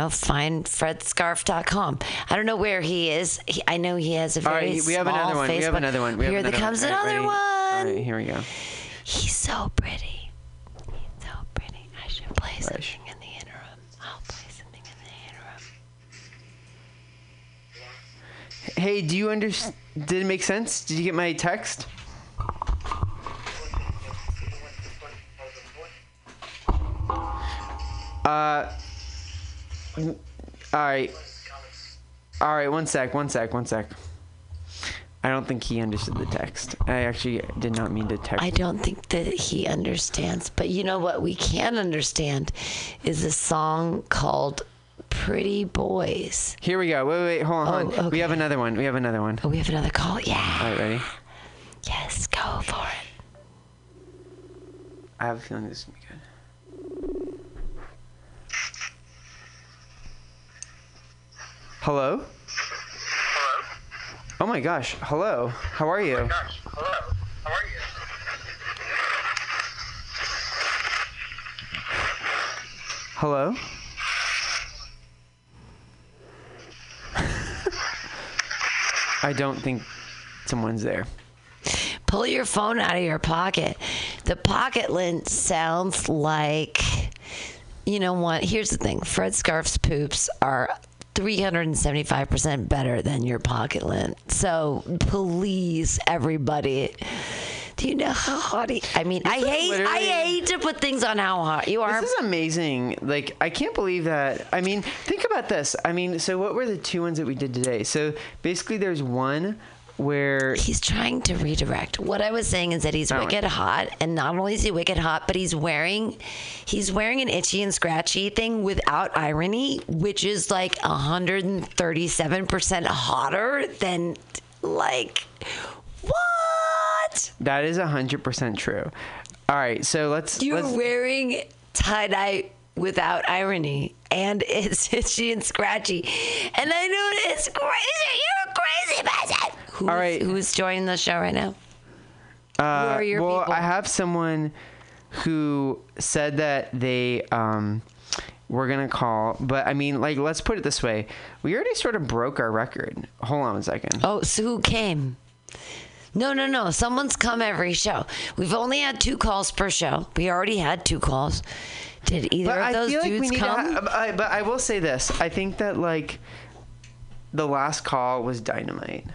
I'll find fredscarf.com. I don't know where he is. He, I know he has a All very right, we have another one. We have another one. We have Here another comes one. Another? All one. right, here we go. He's so pretty. He's so pretty. I should play something in the interim. I'll play something in the interim. Hey, do you understand? Did it make sense? Did you get my text? Uh. All right. All right. One sec. One sec. One sec. I don't think he understood the text. I actually did not mean to text. I don't think that he understands. But you know what we can understand is a song called Pretty Boys. Here we go. Wait, wait. Hold on. hold on. Oh, We have another one. We have another one. Oh, we have another call? Yeah. All right, ready? Yes, go for it. I have a feeling this is gonna be good. Hello? Hello? Oh my gosh. Hello. How are you? Oh gosh, hello. How are you? Hello? I don't think someone's there. Pull your phone out of your pocket. The pocket lint sounds like, you know what? Here's the thing Fred Scarf's poops are 375% better than your pocket lint. So please, everybody. Do you know how hot he? I mean, I hate. I hate to put things on how hot you are. This is amazing. Like, I can't believe that. I mean, think about this. I mean, so what were the two ones that we did today? So basically, there's one where He's trying to redirect. What I was saying is that he's Oh. wicked hot, and not only is he wicked hot, but he's wearing he's wearing an itchy and scratchy thing without irony, which is like 137 percent hotter than like what? that is 100% true. All right, so let's. You're let's wearing tie dye without irony, and it's itchy and scratchy, and I know it's crazy. You're a crazy person. Who's, All right. who's joining the show right now? Uh, are your well, people? I have someone who said that they um, were gonna call, but I mean, like, let's put it this way: we already sort of broke our record. Hold on a second. Oh, so who came? No, no, no. Someone's come every show. We've only had two calls per show. We already had two calls. Did either but of those like dudes need come? Ha- I, but I will say this: I think that like the last call was dynamite.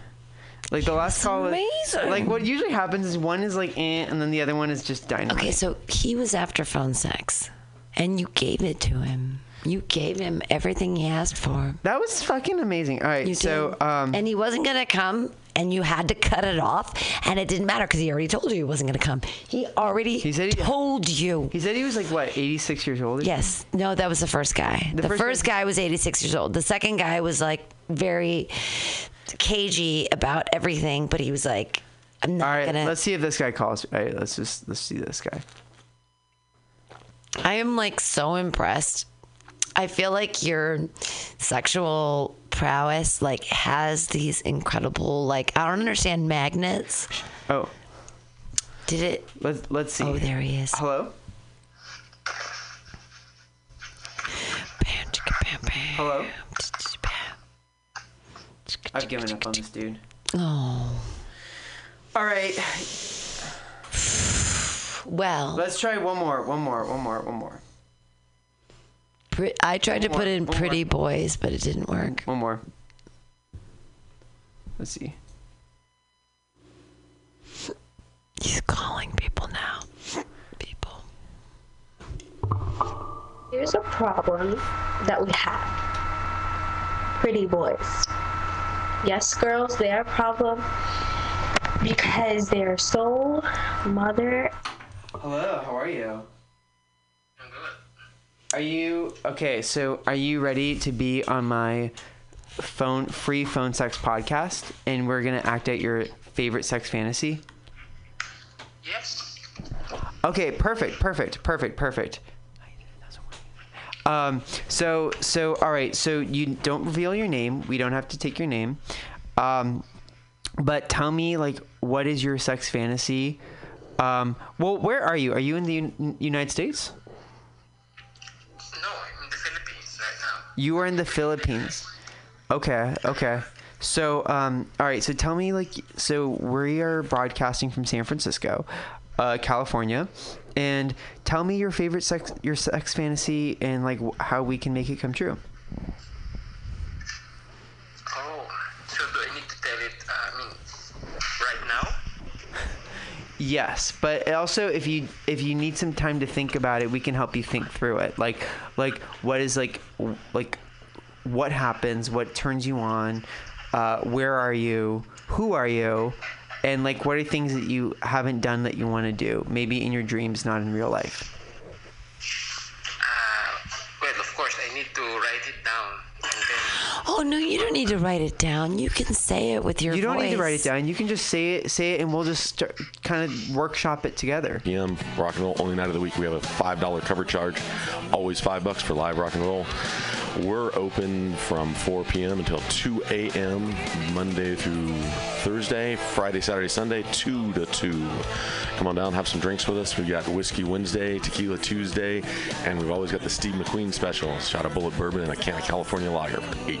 Like the last call was amazing. like what usually happens is one is like eh, and then the other one is just dynamite. okay, so he was after phone sex, and you gave it to him. You gave him everything he asked for. That was fucking amazing. All right, You so did. um, and he wasn't gonna come, and you had to cut it off, and it didn't matter because he already told you he wasn't gonna come. He already He said he- told you. he said he was like what 86 years old. or Yes. No, that was the first guy. The, The first, first guy was 86 years old. The second guy was like very cagey about everything, but he was like, I'm not All right, gonna. let's see if this guy calls. All right, let's just let's see this guy. I am like so impressed. I feel like your sexual prowess like has these incredible like I don't understand magnets. Oh, Did it? let's let's see. Oh, there he is. Hello. Hello. I've given up on this dude. Oh All right, well, let's try one more, one more, one more, one more, I tried to One put in one more. pretty boys, but it didn't work. one more. Let's see. He's calling people now. People. Here's a problem that we have. Pretty boys. Yes, girls, they are a problem because they are soul, mother, Hello, how are you? I'm good. Are you okay? So, are you ready to be on my phone free phone sex podcast? And we're gonna act out your favorite sex fantasy. Yes. Okay, perfect, perfect, perfect, perfect. Um, so, so, all right. So you don't reveal your name. We don't have to take your name. Um, but tell me, like, what is your sex fantasy? Um, well, where are you? Are you in the Un- United States? No, I'm in the Philippines right now. You are in the Philippines. Okay, okay. So, um, all right. So tell me, like, so we are broadcasting from San Francisco, uh, California, and tell me your favorite sex, your sex fantasy, and like how we can make it come true. Oh, so do I need to tell it, uh, I mean, right now? Yes, but also if you if you need some time to think about it, we can help you think through it. Like like what is like like what happens, what turns you on, uh, where are you, who are you, and like what are things that you haven't done that you want to do, maybe in your dreams, not in real life. Uh, well, of course, I need to write it down. And then, Oh no, you don't need to write it down. You can say it with your You don't need to write it down. You can just say it, say it, and we'll just start, kind of workshop it together. p.m. rock and roll only night of the week. We have a five dollar cover charge, always five bucks for live rock and roll. We're open from 4 p.m. until 2 a.m. Monday through Thursday, Friday, Saturday, Sunday, 2 to 2. Come on down, have some drinks with us. We've got Whiskey Wednesday, Tequila Tuesday, and we've always got the Steve McQueen special shot of bullet bourbon and a can of California lager for 8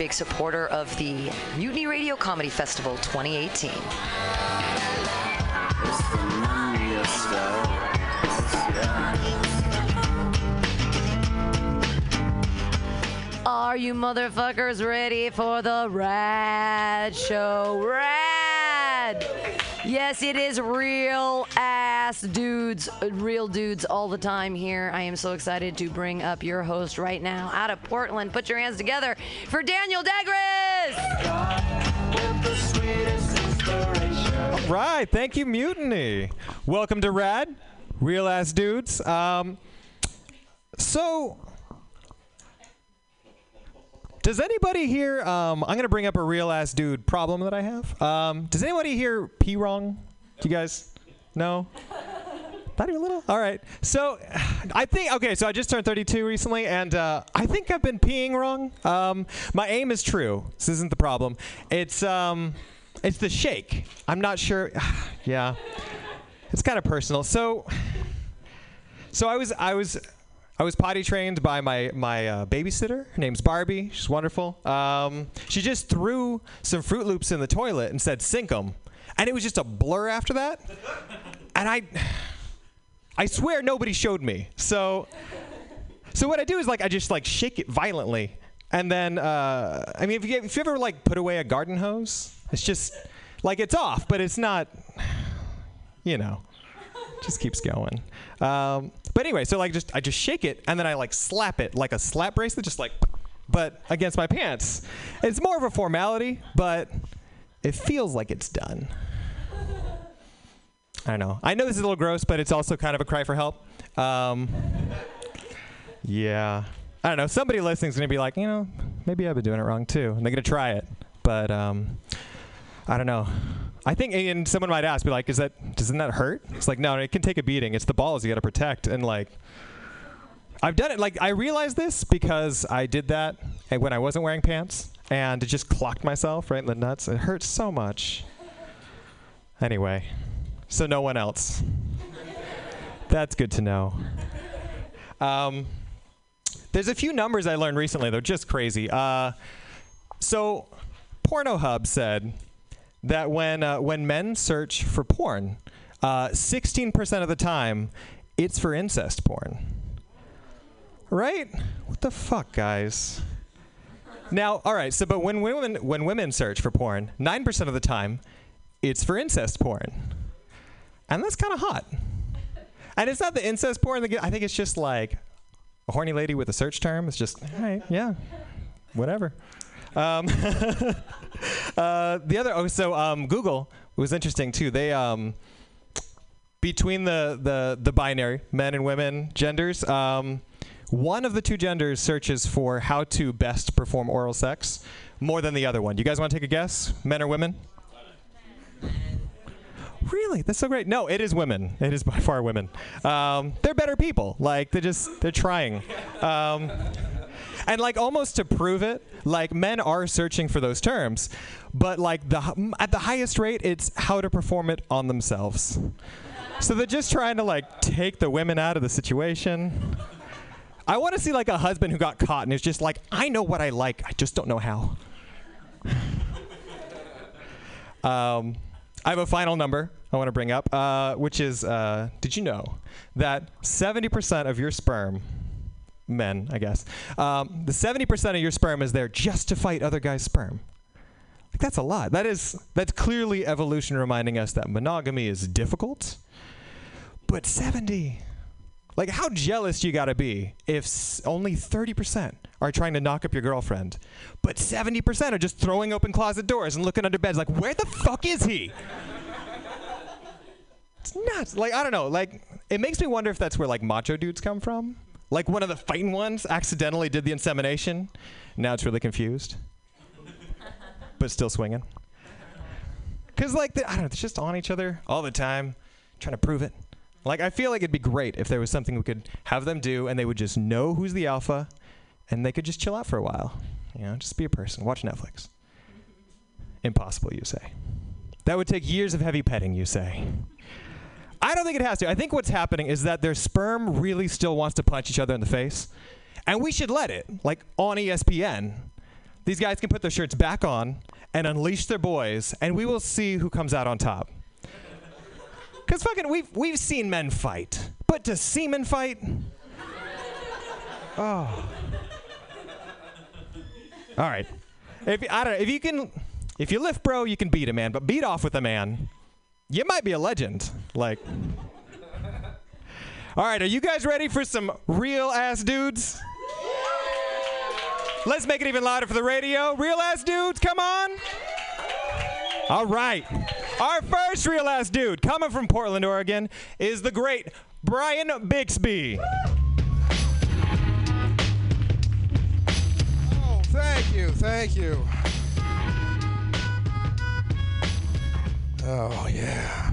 Big supporter of the Mutiny Radio Comedy Festival 2018. Are you motherfuckers ready for the Rad Show? Rad! Yes, it is real ass dudes, real dudes all the time here. I am so excited to bring up your host right now out of Portland. Put your hands together for Daniel Dagris! Right. Thank you, Mutiny. Welcome to Rad, Real Ass Dudes. Um, so, does anybody here? Um, I'm gonna bring up a real ass dude problem that I have. Um, does anybody here pee wrong? Do you guys? No. Not even a little. All right. So, I think okay. So I just turned 32 recently, and uh, I think I've been peeing wrong. Um, my aim is true. This isn't the problem. It's um, it's the shake. I'm not sure. yeah, it's kind of personal. So, so I was I was I was potty trained by my my uh, babysitter. Her name's Barbie. She's wonderful. Um, she just threw some Froot Loops in the toilet and said sink 'em, and it was just a blur after that. And I, I swear nobody showed me. So, so what I do is like I just like shake it violently, and then uh, I mean if you if you ever like put away a garden hose, it's just like it's off, but it's not, you know just keeps going. Um, but anyway, so like just I just shake it and then I like slap it like a slap bracelet, just like, but against my pants. It's more of a formality, but it feels like it's done. I don't know. I know this is a little gross, but it's also kind of a cry for help. Um, yeah. I don't know. Somebody listening's gonna be like, you know, maybe I've been doing it wrong too, and they're gonna try it. But um, I don't know. I think, and someone might ask, be like, "Is that doesn't that hurt?" It's like, no, it can take a beating. It's the balls you got to protect, and like, I've done it. Like, I realized this because I did that when I wasn't wearing pants, and it just clocked myself right in the nuts. It hurts so much. Anyway, so no one else. That's good to know. Um, there's a few numbers I learned recently. They're just crazy. Uh, so, Pornhub said that when uh, when men search for porn, uh, 16% of the time, it's for incest porn. Right? What the fuck, guys? Now, all right. So, but when women when women search for porn, nine percent of the time, it's for incest porn, and that's kind of hot. And it's not the incest porn. That I think it's just like a horny lady with a search term. It's just, yeah, whatever. Um, uh, the other, oh, so um, Google was interesting too. They um, between the the the binary men and women genders. Um, one of the two genders searches for how to best perform oral sex. more than the other one? You guys want to take a guess? Men or women? Really? That's so great. No, it is women. It is by far women. Um, they're better people. Like they're just they're trying. And like almost to prove it, like men are searching for those terms, but like the at the highest rate, it's how to perform it on themselves. So they're just trying to like take the women out of the situation. I want to see like a husband who got caught and is just like, I know what I like, I just don't know how. um, I have a final number I want to bring up, uh, which is uh, did you know that 70% of your sperm, men, I guess, um, the 70% of your sperm is there just to fight other guys' sperm? Like, that's a lot. That is that's clearly evolution reminding us that monogamy is difficult. But 70. Like how jealous you got to be if s- only 30% are trying to knock up your girlfriend, but 70% are just throwing open closet doors and looking under beds like where the fuck is he? It's nuts. Like I don't know. Like it makes me wonder if that's where like macho dudes come from. Like one of the fighting ones accidentally did the insemination. Now it's really confused, but still swinging. Cause like they, I don't know, they're just on each other all the time, trying to prove it. Like I feel like it'd be great if there was something we could have them do, and they would just know who's the alpha, and they could just chill out for a while. You know, just be a person, watch Netflix. Impossible, you say. That would take years of heavy petting, you say. I don't think it has to. I think what's happening is that their sperm really still wants to punch each other in the face. And we should let it. Like on ESPN, these guys can put their shirts back on and unleash their boys, and we will see who comes out on top. Because fucking, we've, we've seen men fight. But to see men fight? Oh. All right. If, I don't know, if you can, if you lift bro, you can beat a man, but beat off with a man, you might be a legend. Like, all right, are you guys ready for some real ass dudes? Let's make it even louder for the radio. Real ass dudes, come on. All right. Our first real ass dude coming from Portland, Oregon is the great Brian Bixby. Oh, thank you, thank you. Oh yeah.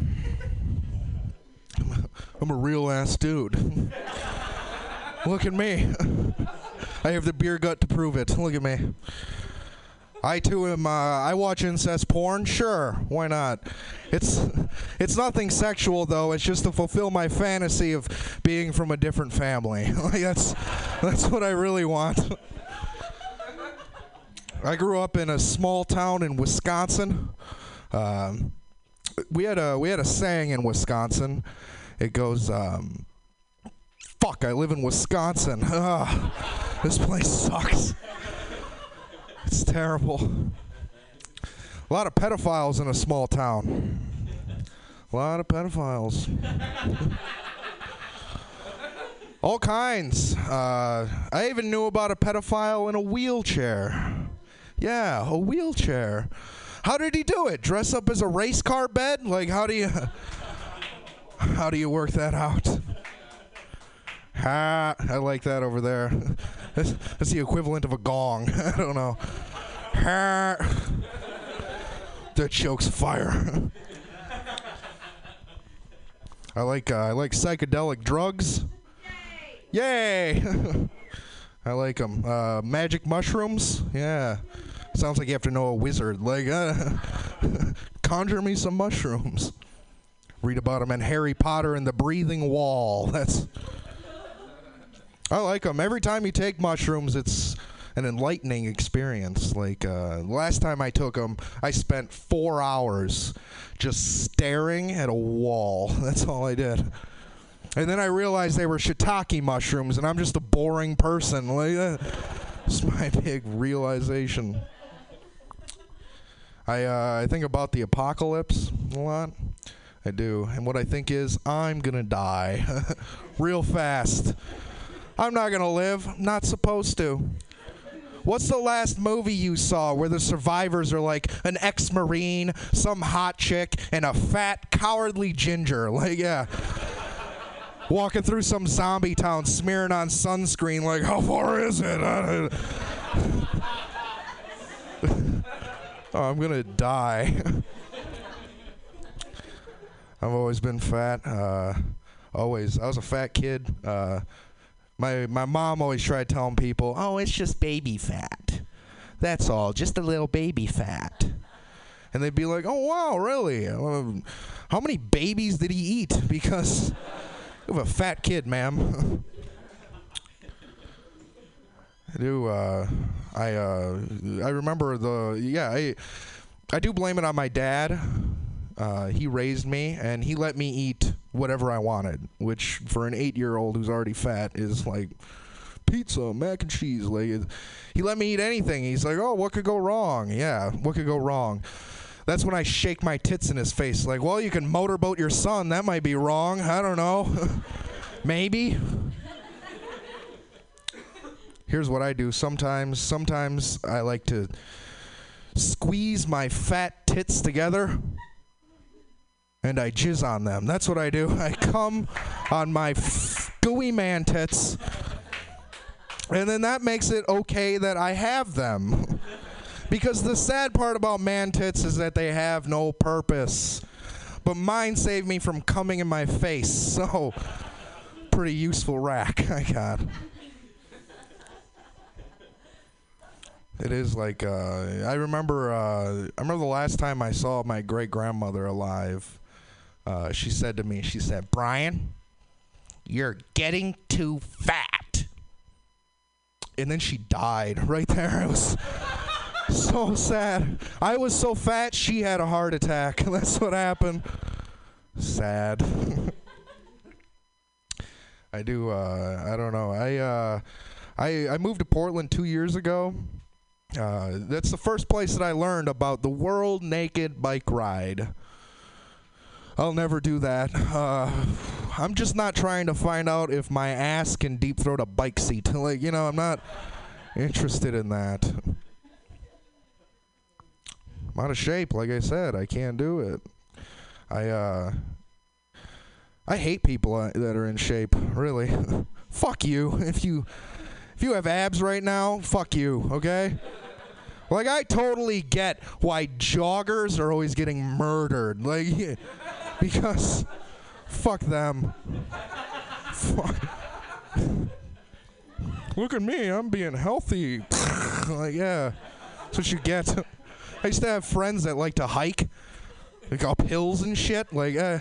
I'm a, I'm a real ass dude. Look at me. I have the beer gut to prove it. Look at me. I too am. Uh, I watch incest porn. Sure, why not? It's it's nothing sexual though. It's just to fulfill my fantasy of being from a different family. like that's that's what I really want. I grew up in a small town in Wisconsin. Um, we had a we had a saying in Wisconsin. It goes, um, "Fuck, I live in Wisconsin. Ugh, this place sucks. It's terrible. A lot of pedophiles in a small town. A lot of pedophiles." All kinds. Uh, I even knew about a pedophile in a wheelchair. Yeah, a wheelchair. How did he do it? Dress up as a race car bed? Like how do you how do you work that out? Ha, I like that over there. That's, that's the equivalent of a gong. I don't know. Ha. That chokes fire. I like uh, I like psychedelic drugs. Yay! I like them. Uh, magic mushrooms. Yeah. Sounds like you have to know a wizard. Like, uh, conjure me some mushrooms. Read about them in Harry Potter and the Breathing Wall. That's. I like them. Every time you take mushrooms, it's an enlightening experience. Like uh, last time I took them, I spent four hours just staring at a wall. That's all I did. And then I realized they were shiitake mushrooms, and I'm just a boring person. Like that. It's my big realization. I uh, I think about the apocalypse a lot. I do, and what I think is I'm gonna die, real fast. I'm not gonna live. I'm not supposed to. What's the last movie you saw where the survivors are like an ex-marine, some hot chick, and a fat, cowardly ginger? Like, yeah walking through some zombie town smearing on sunscreen like how far is it oh, I'm gonna die. I've always been fat. Uh, always. I was a fat kid. Uh, my my mom always tried telling people, "Oh, it's just baby fat. That's all. Just a little baby fat." And they'd be like, "Oh, wow, really? Um, how many babies did he eat?" Because you have a fat kid, ma'am. I do. Uh, I uh, I remember the yeah. I I do blame it on my dad. Uh, he raised me and he let me eat whatever I wanted, which for an eight-year-old who's already fat is like pizza, mac and cheese. Like he let me eat anything. He's like, "Oh, what could go wrong?" Yeah, what could go wrong? That's when I shake my tits in his face. Like, well, you can motorboat your son. That might be wrong. I don't know. Maybe. Here's what I do. Sometimes, sometimes I like to squeeze my fat tits together and I jizz on them. That's what I do. I come on my f- gooey man tits, and then that makes it okay that I have them. Because the sad part about man tits is that they have no purpose. But mine saved me from coming in my face, so pretty useful rack I got. It is like uh, I remember. Uh, I remember the last time I saw my great grandmother alive. Uh, she said to me, "She said, Brian, you're getting too fat." And then she died right there. It was so sad. I was so fat, she had a heart attack. That's what happened. Sad. I do. Uh, I don't know. I uh, I I moved to Portland two years ago. Uh, that's the first place that I learned about the world naked bike ride. I'll never do that. Uh, I'm just not trying to find out if my ass can deep throat a bike seat. like you know, I'm not interested in that. I'm out of shape. Like I said, I can't do it. I uh, I hate people uh, that are in shape. Really, fuck you. If you if you have abs right now, fuck you. Okay. Like I totally get why joggers are always getting murdered. Like because fuck them. Fuck. Look at me, I'm being healthy. like yeah. That's what you get. I used to have friends that like to hike like up hills and shit. Like uh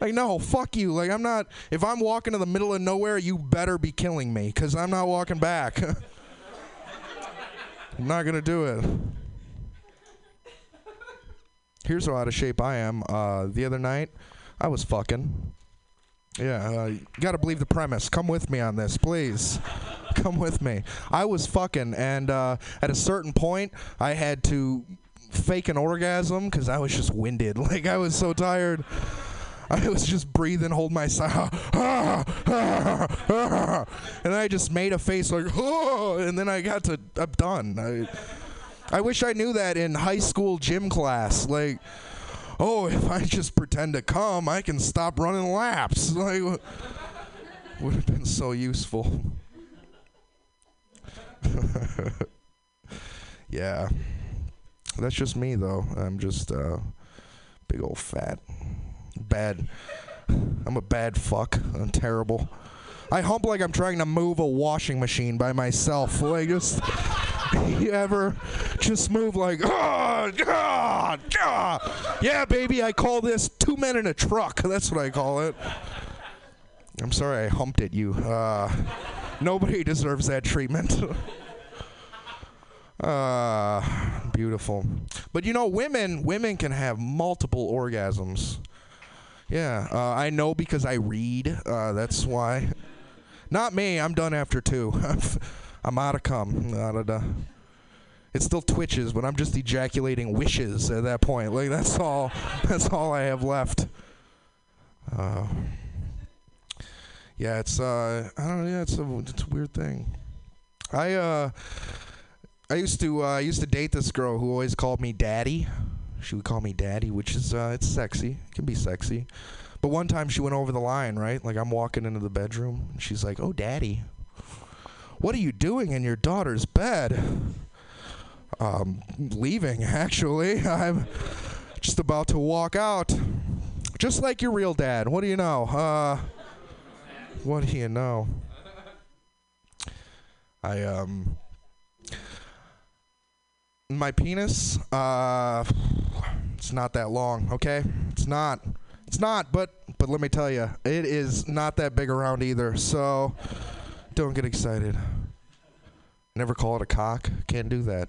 like no, fuck you. Like I'm not if I'm walking to the middle of nowhere, you better be killing me cuz I'm not walking back. I'm not going to do it. Here's how out of shape I am. Uh, the other night, I was fucking. Yeah, uh, you gotta believe the premise. Come with me on this, please. Come with me. I was fucking, and uh, at a certain point, I had to fake an orgasm because I was just winded. Like I was so tired. I was just breathing, hold my sigh, and I just made a face like, oh, and then I got to, I'm done. I, I wish I knew that in high school gym class. Like, oh, if I just pretend to come, I can stop running laps. Like, would have been so useful. yeah, that's just me though. I'm just uh, big old fat, bad. I'm a bad fuck. I'm terrible. I hump like I'm trying to move a washing machine by myself. Like just you ever just move like ah, ah, ah. yeah, baby. I call this two men in a truck. That's what I call it. I'm sorry I humped at you. Uh, nobody deserves that treatment. uh, beautiful. But you know, women women can have multiple orgasms. Yeah, uh, I know because I read. Uh, that's why. Not me. I'm done after two. I'm out of cum. It still twitches, but I'm just ejaculating wishes at that point. Like that's all. That's all I have left. Uh, yeah, it's uh, I don't know. Yeah, it's a it's a weird thing. I uh, I used to uh, I used to date this girl who always called me daddy. She would call me daddy, which is uh, it's sexy. It can be sexy. But one time she went over the line, right? Like I'm walking into the bedroom, and she's like, "Oh, daddy, what are you doing in your daughter's bed?" um, leaving. Actually, I'm just about to walk out, just like your real dad. What do you know? Uh, what do you know? I um, my penis. Uh, it's not that long. Okay, it's not. It's not. But but let me tell you, it is not that big around either. So don't get excited. Never call it a cock. Can't do that.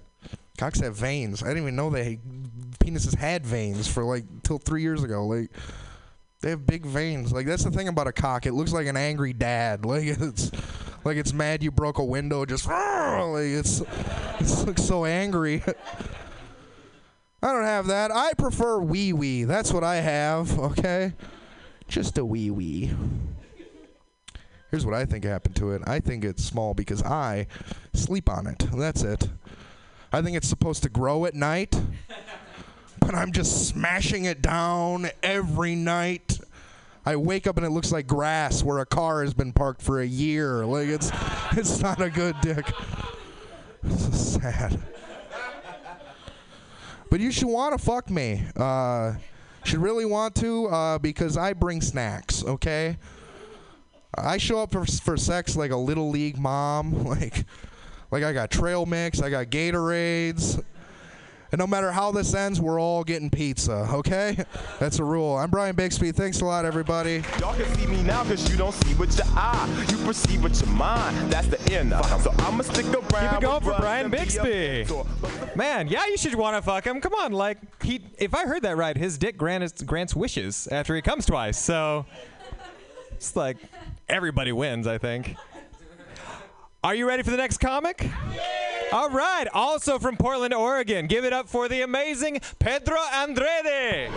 Cocks have veins. I didn't even know they penises had veins for like till three years ago. Like they have big veins. Like that's the thing about a cock. It looks like an angry dad. Like it's like it's mad you broke a window. Just like it's it looks so angry. I don't have that. I prefer wee wee. That's what I have. Okay, just a wee wee. Here's what I think happened to it. I think it's small because I sleep on it. That's it. I think it's supposed to grow at night, but I'm just smashing it down every night. I wake up and it looks like grass where a car has been parked for a year. Like it's it's not a good dick. It's so sad. But you should want to fuck me. Uh, should really want to uh, because I bring snacks. Okay. I show up for, for sex like a little league mom. Like, like I got trail mix, I got Gatorades. And no matter how this ends, we're all getting pizza, okay? That's a rule. I'm Brian Bixby. Thanks a lot, everybody. Y'all can see me now because you don't see with your eye. You perceive with your mind. That's the inner. So I'ma stick around. Keep it going for Brian and be a Bixby. Man, yeah, you should want to fuck him. Come on, like he. If I heard that right, his dick grants grants wishes after he comes twice. So it's like everybody wins. I think. Are you ready for the next comic? All right. Also from Portland, Oregon. Give it up for the amazing Pedro Andrade.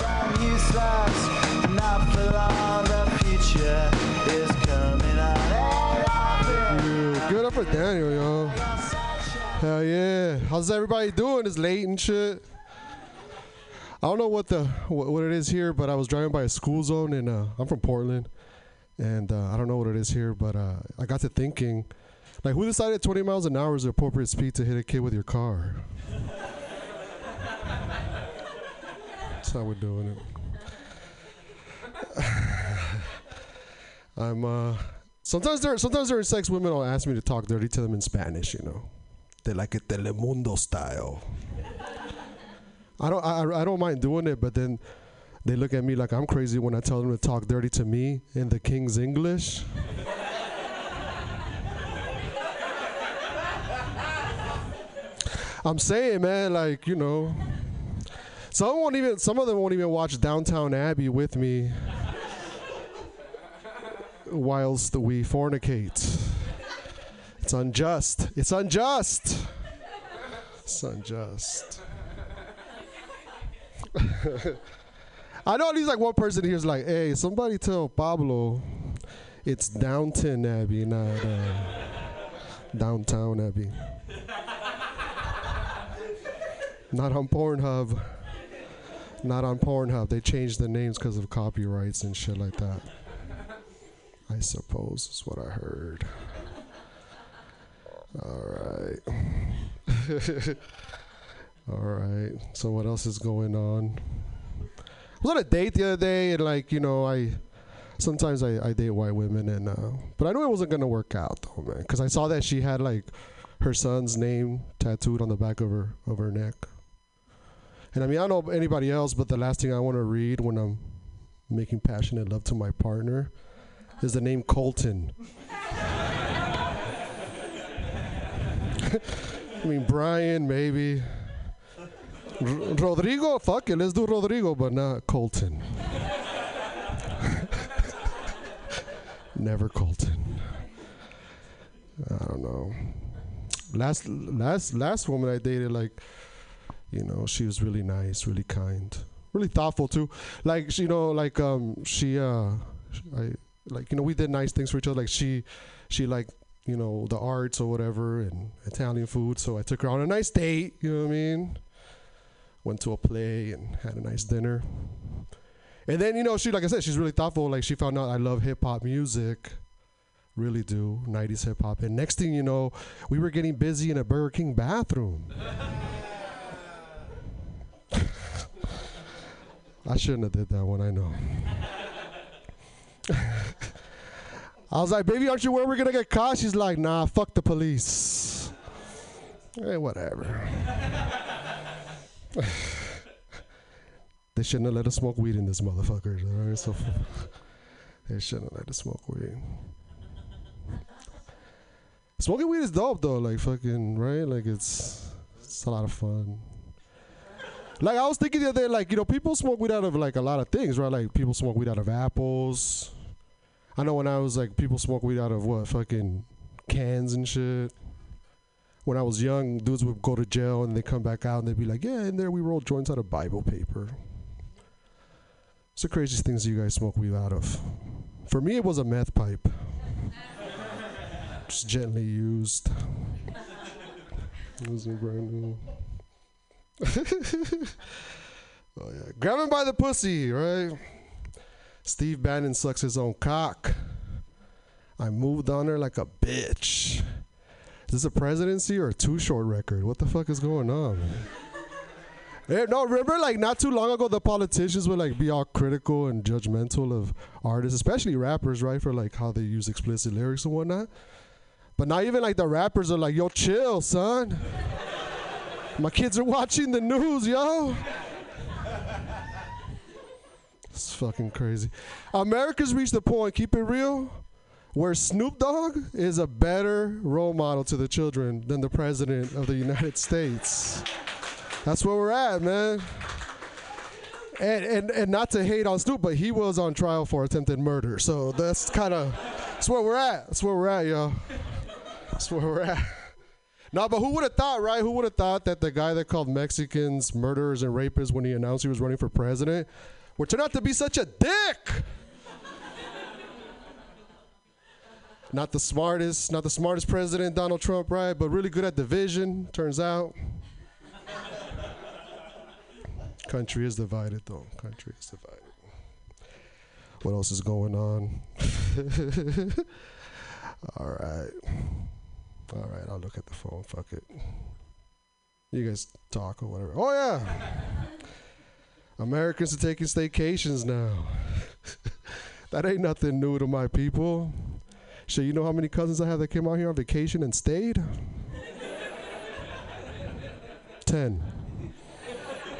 It up for Daniel, yo. Hell yeah. How's everybody doing? It's late and shit. I don't know what the what, what it is here, but I was driving by a school zone and uh, I'm from Portland, and uh, I don't know what it is here, but uh, I got to thinking, like, who decided 20 miles an hour is the appropriate speed to hit a kid with your car? That's how we're doing it. I'm uh sometimes they're sometimes during sex women will ask me to talk dirty to them in Spanish, you know. They like it Telemundo style. I don't I, I don't mind doing it, but then they look at me like I'm crazy when I tell them to talk dirty to me in the king's English. I'm saying, man, like, you know, some won't even some of them won't even watch Downtown Abbey with me whilst we fornicate. It's unjust. It's unjust. It's unjust. I know at least like one person here is like, hey, somebody tell Pablo it's Downton Abbey, not uh, Downtown Abbey. Not on Pornhub. Not on Pornhub. They changed the names because of copyrights and shit like that. I suppose is what I heard. All right. All right. So what else is going on? I was on a date the other day, and like you know, I sometimes I, I date white women, and uh, but I knew it wasn't gonna work out though, man, because I saw that she had like her son's name tattooed on the back of her of her neck. And I mean, I don't know anybody else, but the last thing I want to read when I'm making passionate love to my partner is the name Colton. I mean, Brian, maybe. R- Rodrigo, fuck it, let's do Rodrigo, but not Colton. Never Colton. I don't know. Last, last, last woman I dated, like, you know, she was really nice, really kind, really thoughtful too. Like, you know, like, um, she, uh, I, like, you know, we did nice things for each other. Like, she, she like, you know, the arts or whatever, and Italian food. So I took her on a nice date. You know what I mean? Went to a play and had a nice dinner. And then, you know, she, like I said, she's really thoughtful. Like, she found out I love hip hop music. Really do. 90s hip hop. And next thing you know, we were getting busy in a Burger King bathroom. I shouldn't have did that one. I know. I was like, baby, aren't you worried we're gonna get caught? She's like, nah, fuck the police. Hey, whatever. they shouldn't have let us smoke weed in this motherfucker. Right, so they shouldn't have let us smoke weed. Smoking weed is dope though, like fucking right, like it's it's a lot of fun. Like I was thinking the other day, like you know, people smoke weed out of like a lot of things, right? Like people smoke weed out of apples. I know when I was like, people smoke weed out of what fucking cans and shit. When I was young, dudes would go to jail and they come back out and they'd be like, "Yeah, in there we roll joints out of Bible paper." It's the craziest things you guys smoke weed out of. For me, it was a meth pipe, just gently used. It was brand new. oh yeah, grab him by the pussy, right? Steve Bannon sucks his own cock. I moved on her like a bitch. Is this a presidency or a Too Short record? What the fuck is going on? Man? Yeah, no, remember like not too long ago the politicians would like be all critical and judgmental of artists, especially rappers, right? For like how they use explicit lyrics and whatnot. But not even like the rappers are like, yo, chill, son. My kids are watching the news, yo. It's fucking crazy. America's reached the point, keep it real, where Snoop Dogg is a better role model to the children than the president of the United States. That's where we're at, man. And, and and not to hate on Snoop, but he was on trial for attempted murder. So that's kind of that's where we're at. That's where we're at, yo. That's where we're at. No, but who would have thought, right? Who would have thought that the guy that called Mexicans murderers and rapists when he announced he was running for president would turn out to be such a dick? not the smartest, not the smartest president, Donald Trump, right? But really good at division, turns out. Country is divided, though. Country is divided. What else is going on? All right. All right, I'll look at the phone. Fuck it. You guys talk or whatever. Oh, yeah. Americans are taking staycations now. that ain't nothing new to my people. So, you know how many cousins I have that came out here on vacation and stayed? Ten.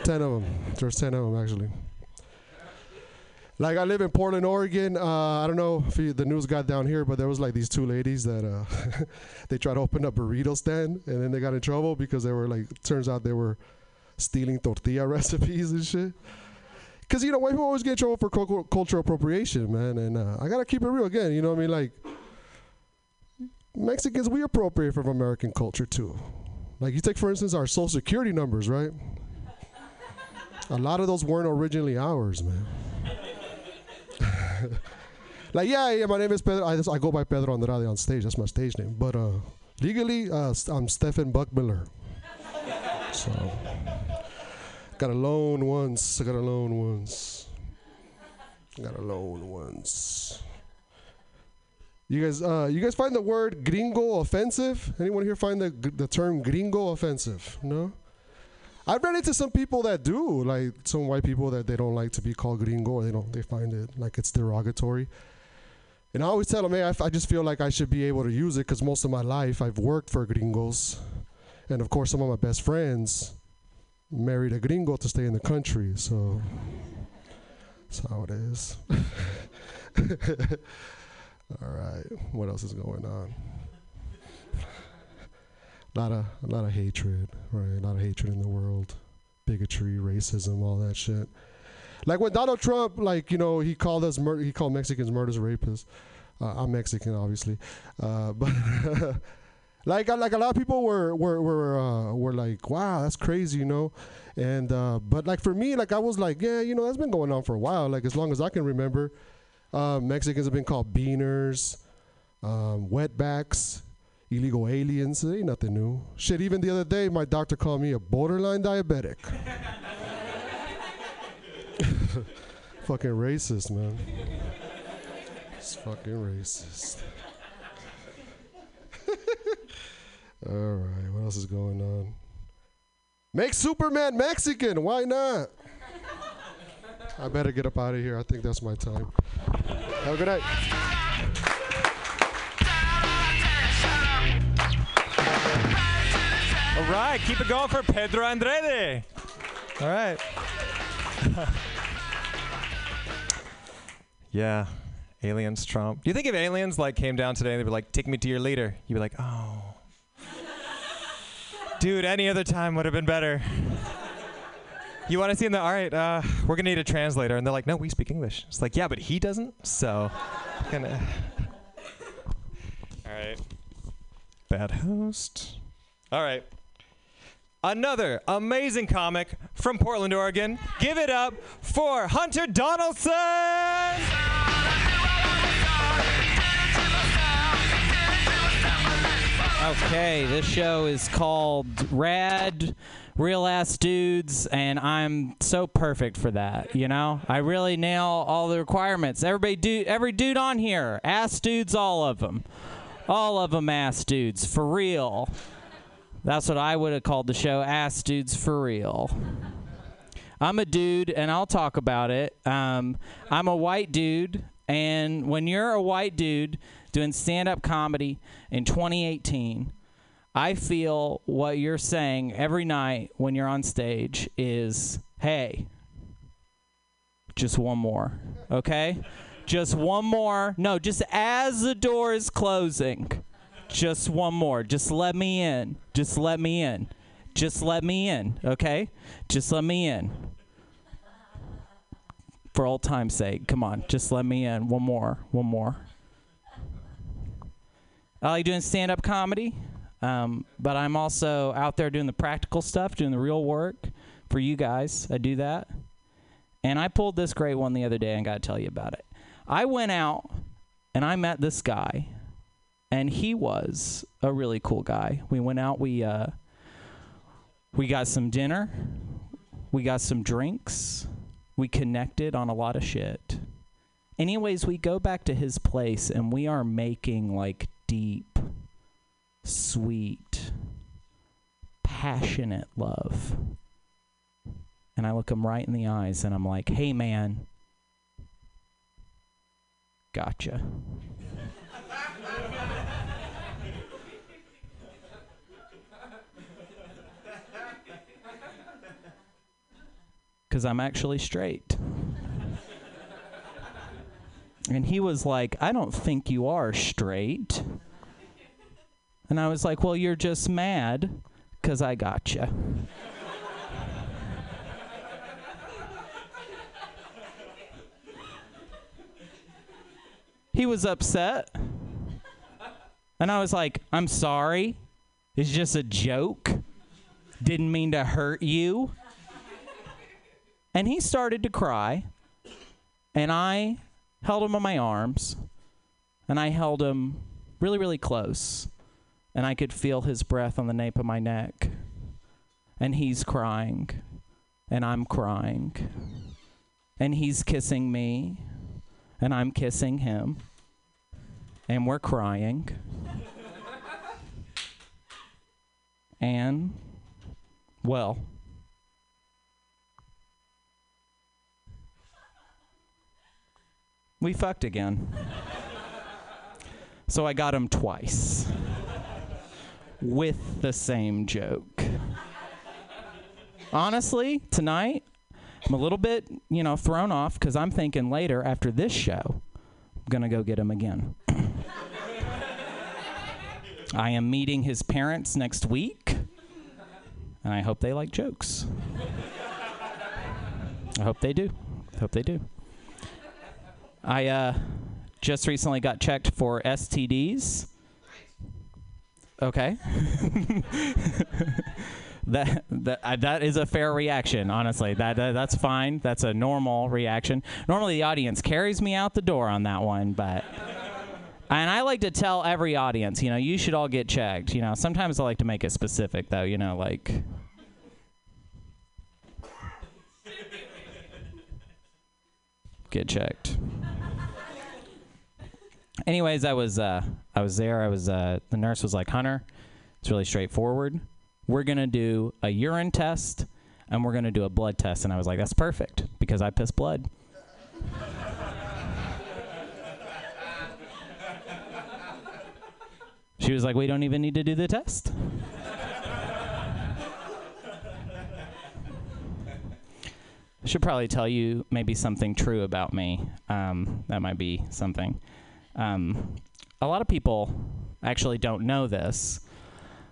Ten of them. There's ten of them, actually. Like I live in Portland, Oregon. Uh, I don't know if you, the news got down here, but there was like these two ladies that uh, they tried to open a burrito stand, and then they got in trouble because they were like, turns out they were stealing tortilla recipes and shit. Because you know, white people always get in trouble for cul- cultural appropriation, man. And uh, I gotta keep it real again. You know what I mean? Like Mexicans, we appropriate from American culture too. Like you take, for instance, our social security numbers, right? A lot of those weren't originally ours, man. like yeah, yeah, my name is Pedro. I, just, I go by Pedro Andrade on stage. That's my stage name. But uh, legally, uh, I'm Stephen Buckmiller. So got a loan once. I got a loan once. Got a loan once. You guys, uh, you guys find the word gringo offensive? Anyone here find the the term gringo offensive? No. I've ran into some people that do, like some white people that they don't like to be called gringo, or they don't, they find it like it's derogatory. And I always tell them, hey, I, f- I just feel like I should be able to use it because most of my life I've worked for gringos, and of course some of my best friends married a gringo to stay in the country, so that's how it is. All right, what else is going on? A lot of a hatred, right? A lot of hatred in the world, bigotry, racism, all that shit. Like when Donald Trump, like you know, he called us mur- he called Mexicans murderers, rapists. Uh, I'm Mexican, obviously, uh, but like like a lot of people were were were uh, were like, wow, that's crazy, you know. And uh, but like for me, like I was like, yeah, you know, that's been going on for a while. Like as long as I can remember, uh, Mexicans have been called beaners, um, wetbacks, illegal aliens. It ain't nothing new. Shit, even the other day, my doctor called me a borderline diabetic. fucking racist, man. It's fucking racist. All right, what else is going on? Make Superman Mexican. Why not? I better get up out of here. I think that's my time. Have a good night. All right, keep it going for Pedro Andrade. All right. yeah, aliens, Trump. Do you think if aliens like came down today and they'd be like, "Take me to your leader," you'd be like, "Oh, dude, any other time would have been better." You want to see in the all right? Uh, we're gonna need a translator, and they're like, "No, we speak English." It's like, "Yeah, but he doesn't." So, gonna. All right. Bad host. All right. Another amazing comic from Portland, Oregon. Give it up for Hunter Donaldson. Okay, this show is called Rad Real Ass Dudes, and I'm so perfect for that. You know, I really nail all the requirements. Everybody, do every dude on here, ass dudes, all of them, all of them, ass dudes, for real. That's what I would have called the show, ass dudes for real. I'm a dude, and I'll talk about it. Um, I'm a white dude, and when you're a white dude doing stand-up comedy in 2018, I feel what you're saying every night when you're on stage is, "Hey, just one more, okay? Just one more. No, just as the door is closing, just one more. Just let me in. Just let me in. Just let me in, okay? Just let me in. For old time's sake, come on, just let me in. One more, one more. I like doing stand up comedy, um, but I'm also out there doing the practical stuff, doing the real work for you guys. I do that. And I pulled this great one the other day and got to tell you about it. I went out and I met this guy, and he was a really cool guy. We went out, we, uh, we got some dinner, we got some drinks, we connected on a lot of shit. Anyways, we go back to his place and we are making like deep, sweet, passionate love. And I look him right in the eyes and I'm like, hey man, gotcha. Because I'm actually straight. And he was like, I don't think you are straight. And I was like, Well, you're just mad because I got you. he was upset. And I was like, I'm sorry. It's just a joke. Didn't mean to hurt you. And he started to cry. And I held him in my arms. And I held him really, really close. And I could feel his breath on the nape of my neck. And he's crying. And I'm crying. And he's kissing me. And I'm kissing him. And we're crying. and, well, we fucked again. so I got him twice with the same joke. Honestly, tonight, I'm a little bit, you know, thrown off because I'm thinking later after this show, I'm going to go get him again. I am meeting his parents next week, and I hope they like jokes. I hope they do. I hope they do. I uh, just recently got checked for STDs. Okay. that that uh, that is a fair reaction. Honestly, that, that that's fine. That's a normal reaction. Normally, the audience carries me out the door on that one, but. And I like to tell every audience, you know, you should all get checked. You know, sometimes I like to make it specific, though. You know, like get checked. Anyways, I was uh, I was there. I was uh, the nurse was like, Hunter, it's really straightforward. We're gonna do a urine test and we're gonna do a blood test. And I was like, that's perfect because I piss blood. She was like, We don't even need to do the test. I should probably tell you maybe something true about me. Um, that might be something. Um, a lot of people actually don't know this,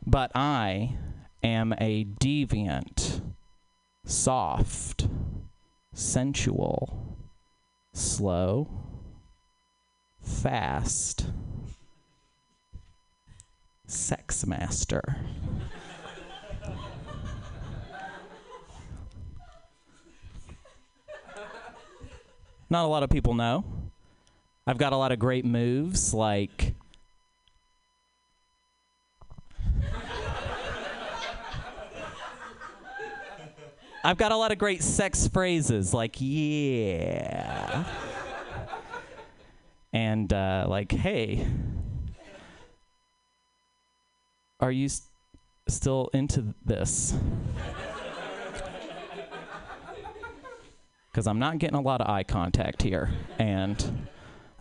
but I am a deviant, soft, sensual, slow, fast sex master. Not a lot of people know. I've got a lot of great moves like I've got a lot of great sex phrases like yeah. and uh, like hey. Are you s- still into this? Because I'm not getting a lot of eye contact here, and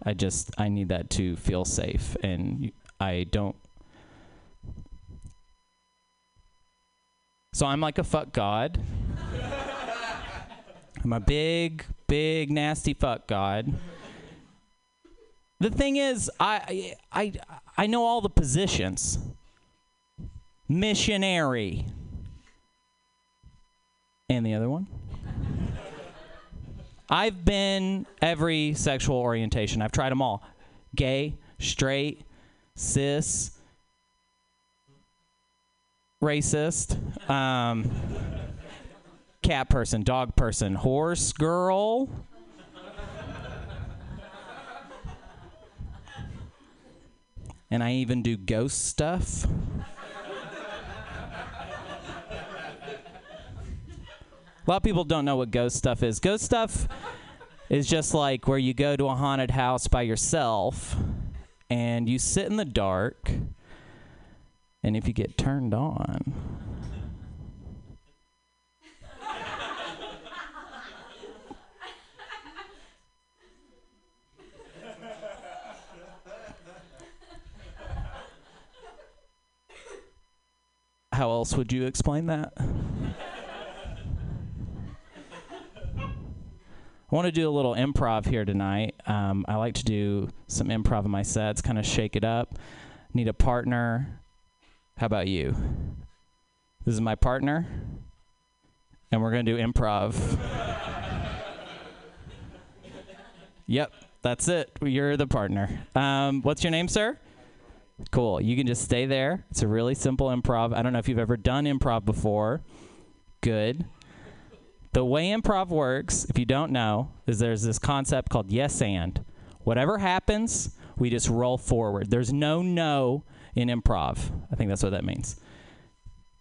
I just I need that to feel safe, and I don't. So I'm like a fuck god. I'm a big, big, nasty fuck god. The thing is, I I I know all the positions missionary. And the other one? I've been every sexual orientation. I've tried them all gay, straight, cis, racist, um, cat person, dog person, horse girl. And I even do ghost stuff. A lot of people don't know what ghost stuff is. Ghost stuff is just like where you go to a haunted house by yourself and you sit in the dark, and if you get turned on, how else would you explain that? Want to do a little improv here tonight. Um, I like to do some improv in my sets, kind of shake it up. Need a partner. How about you? This is my partner, and we're going to do improv. yep, that's it. You're the partner. Um, what's your name, sir? Cool. You can just stay there. It's a really simple improv. I don't know if you've ever done improv before. Good. The way improv works, if you don't know, is there's this concept called yes and. Whatever happens, we just roll forward. There's no no in improv. I think that's what that means.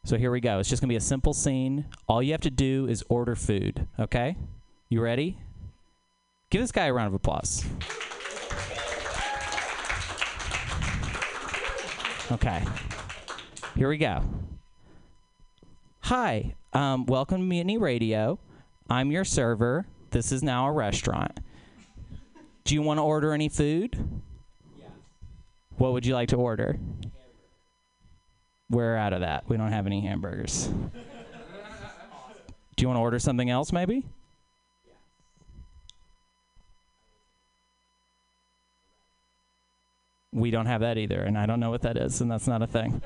So here we go. It's just going to be a simple scene. All you have to do is order food, okay? You ready? Give this guy a round of applause. Okay. Here we go. Hi, um, welcome to Mutiny Radio. I'm your server. This is now a restaurant. Do you want to order any food? Yeah. What would you like to order? We're out of that. We don't have any hamburgers. Do you want to order something else, maybe? Yeah. We don't have that either, and I don't know what that is, and that's not a thing.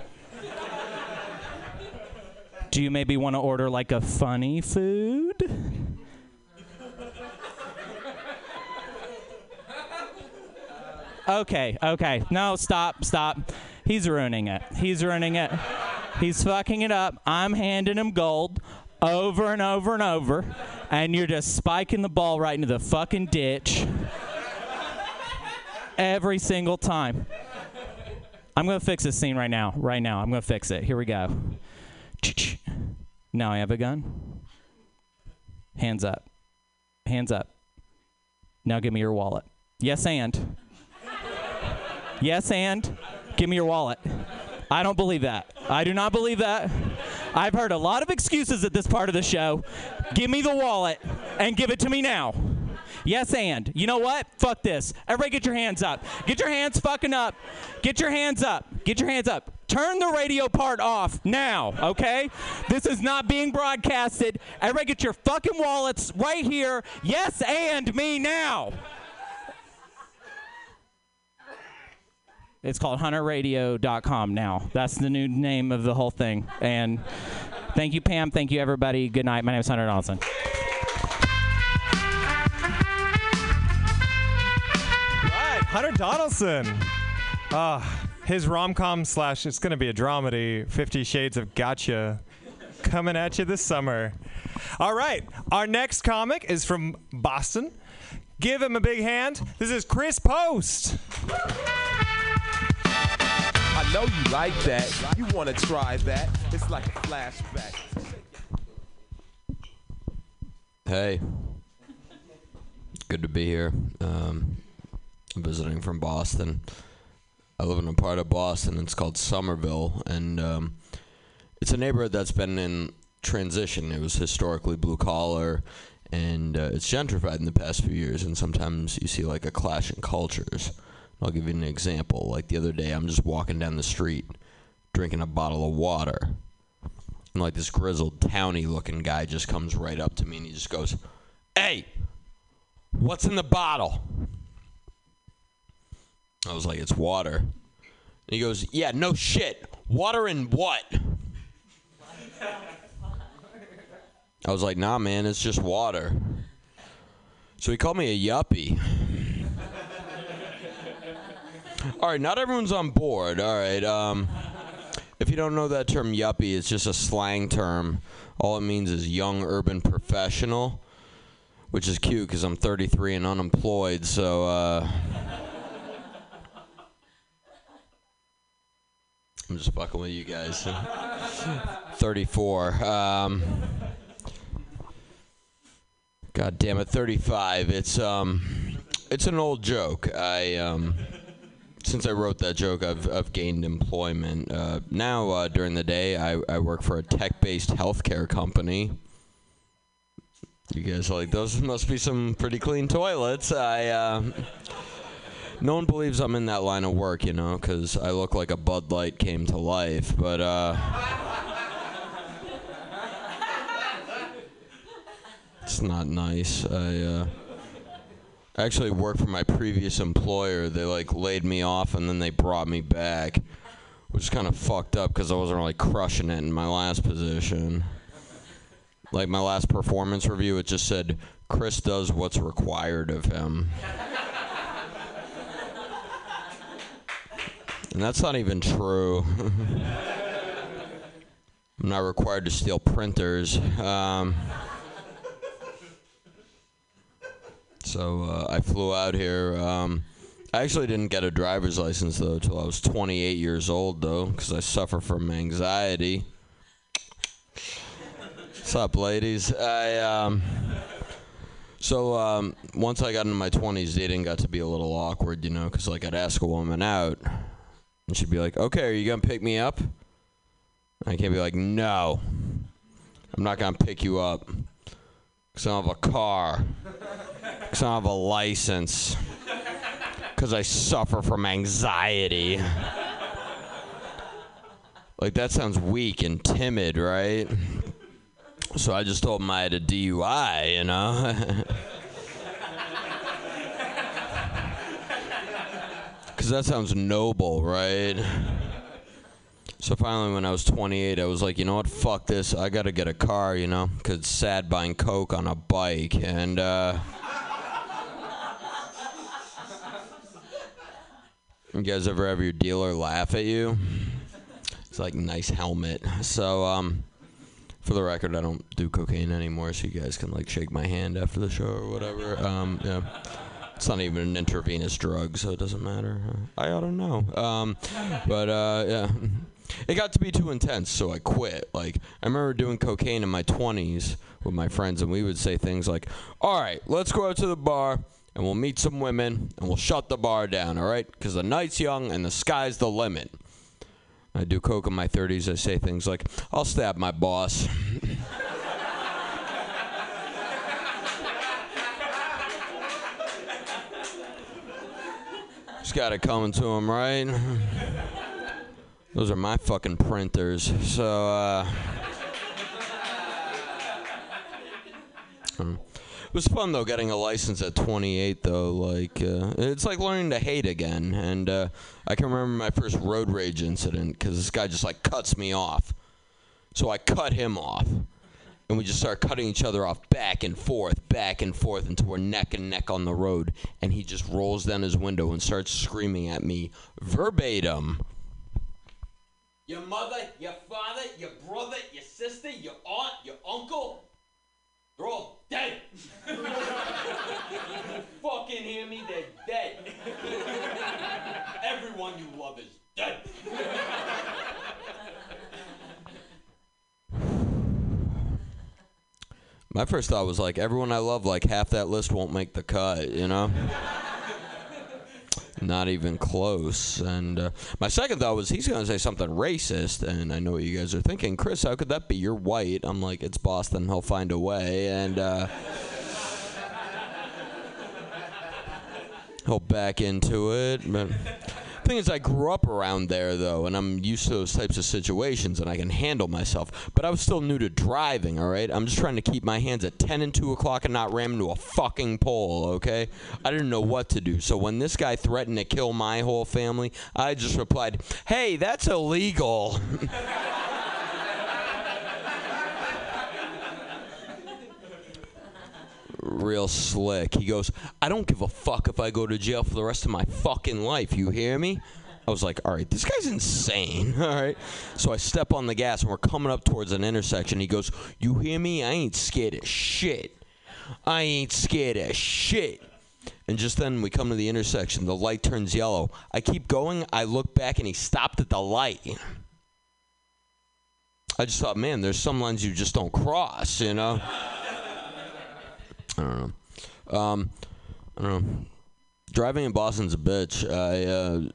Do you maybe want to order like a funny food? Okay, okay. No, stop, stop. He's ruining it. He's ruining it. He's fucking it up. I'm handing him gold over and over and over, and you're just spiking the ball right into the fucking ditch every single time. I'm gonna fix this scene right now. Right now, I'm gonna fix it. Here we go. Now I have a gun. Hands up. Hands up. Now give me your wallet. Yes, and. Yes, and. Give me your wallet. I don't believe that. I do not believe that. I've heard a lot of excuses at this part of the show. Give me the wallet and give it to me now. Yes, and you know what? Fuck this. Everybody, get your hands up. Get your hands fucking up. Get your hands up. Get your hands up. Turn the radio part off now, okay? This is not being broadcasted. Everybody, get your fucking wallets right here. Yes, and me now. It's called hunterradio.com now. That's the new name of the whole thing. And thank you, Pam. Thank you, everybody. Good night. My name is Hunter Donaldson. Hunter Donaldson. Uh, his rom com slash, it's going to be a dramedy, Fifty Shades of Gotcha, coming at you this summer. All right, our next comic is from Boston. Give him a big hand. This is Chris Post. I know you like that. You want to try that. It's like a flashback. Hey, good to be here. Um, I'm visiting from Boston. I live in a part of Boston. It's called Somerville, and um, it's a neighborhood that's been in transition. It was historically blue collar, and uh, it's gentrified in the past few years. And sometimes you see like a clash in cultures. I'll give you an example. Like the other day, I'm just walking down the street, drinking a bottle of water, and like this grizzled towny looking guy just comes right up to me and he just goes, "Hey, what's in the bottle?" I was like, "It's water." And he goes, "Yeah, no shit. Water and what?" I was like, "Nah, man, it's just water." So he called me a yuppie. All right, not everyone's on board. All right. Um, if you don't know that term yuppie, it's just a slang term. All it means is young urban professional, which is cute because I'm 33 and unemployed. So, uh, I'm just fucking with you guys. 34. Um, God damn it, 35. It's um, it's an old joke. I um since I wrote that joke, I've, I've gained employment. Uh, now, uh, during the day, I, I work for a tech based healthcare company. You guys are like, those must be some pretty clean toilets. I, uh, no one believes I'm in that line of work, you know, because I look like a Bud Light came to life. But, uh, it's not nice. I, uh, actually worked for my previous employer. They like laid me off and then they brought me back, which is kind of fucked up because I wasn't really crushing it in my last position. Like my last performance review, it just said Chris does what's required of him. And that's not even true. I'm not required to steal printers. Um, So uh, I flew out here. Um, I actually didn't get a driver's license though until I was 28 years old though, because I suffer from anxiety. What's up, ladies? I um. So um, once I got into my 20s, dating got to be a little awkward, you know, because like I'd ask a woman out, and she'd be like, "Okay, are you gonna pick me up?" I can't be like, "No, I'm not gonna pick you up, because I don't have a car." Because I don't have a license. Because I suffer from anxiety. Like, that sounds weak and timid, right? So I just told him I had a DUI, you know? Because that sounds noble, right? So finally, when I was 28, I was like, you know what? Fuck this. I gotta get a car, you know? Because sad buying Coke on a bike. And, uh,. You guys ever have your dealer laugh at you? It's like nice helmet. So um for the record I don't do cocaine anymore so you guys can like shake my hand after the show or whatever. Um yeah. It's not even an intravenous drug, so it doesn't matter. I to know. Um but uh yeah. It got to be too intense, so I quit. Like I remember doing cocaine in my 20s with my friends and we would say things like, "All right, let's go out to the bar." and we'll meet some women and we'll shut the bar down, all right? Because the night's young and the sky's the limit. I do coke in my 30s. I say things like, "I'll stab my boss." Just got it coming to him, right? Those are my fucking printers. So, uh. um, It was fun though getting a license at 28 though. Like uh, it's like learning to hate again. And uh, I can remember my first road rage incident because this guy just like cuts me off. So I cut him off, and we just start cutting each other off back and forth, back and forth until we're neck and neck on the road. And he just rolls down his window and starts screaming at me verbatim. Your mother, your father, your brother, your sister, your aunt, your uncle, they're all dead. you fucking hear me? They're dead. Everyone you love is dead. My first thought was like, everyone I love, like half that list won't make the cut, you know? Not even close. And uh, my second thought was he's going to say something racist. And I know what you guys are thinking. Chris, how could that be? You're white. I'm like, it's Boston. He'll find a way. And uh, he'll back into it. But thing is, I grew up around there, though, and I'm used to those types of situations, and I can handle myself. But I was still new to driving, all right? I'm just trying to keep my hands at 10 and 2 o'clock and not ram into a fucking pole, okay? I didn't know what to do. So when this guy threatened to kill my whole family, I just replied, hey, that's illegal. real slick. He goes, I don't give a fuck if I go to jail for the rest of my fucking life. You hear me? I was like, all right, this guy's insane. All right. So I step on the gas and we're coming up towards an intersection. He goes, You hear me? I ain't scared of shit. I ain't scared of shit. And just then we come to the intersection. The light turns yellow. I keep going. I look back and he stopped at the light. I just thought, man, there's some lines you just don't cross, you know? I don't know. Um, I don't know. Driving in Boston's a bitch. I uh,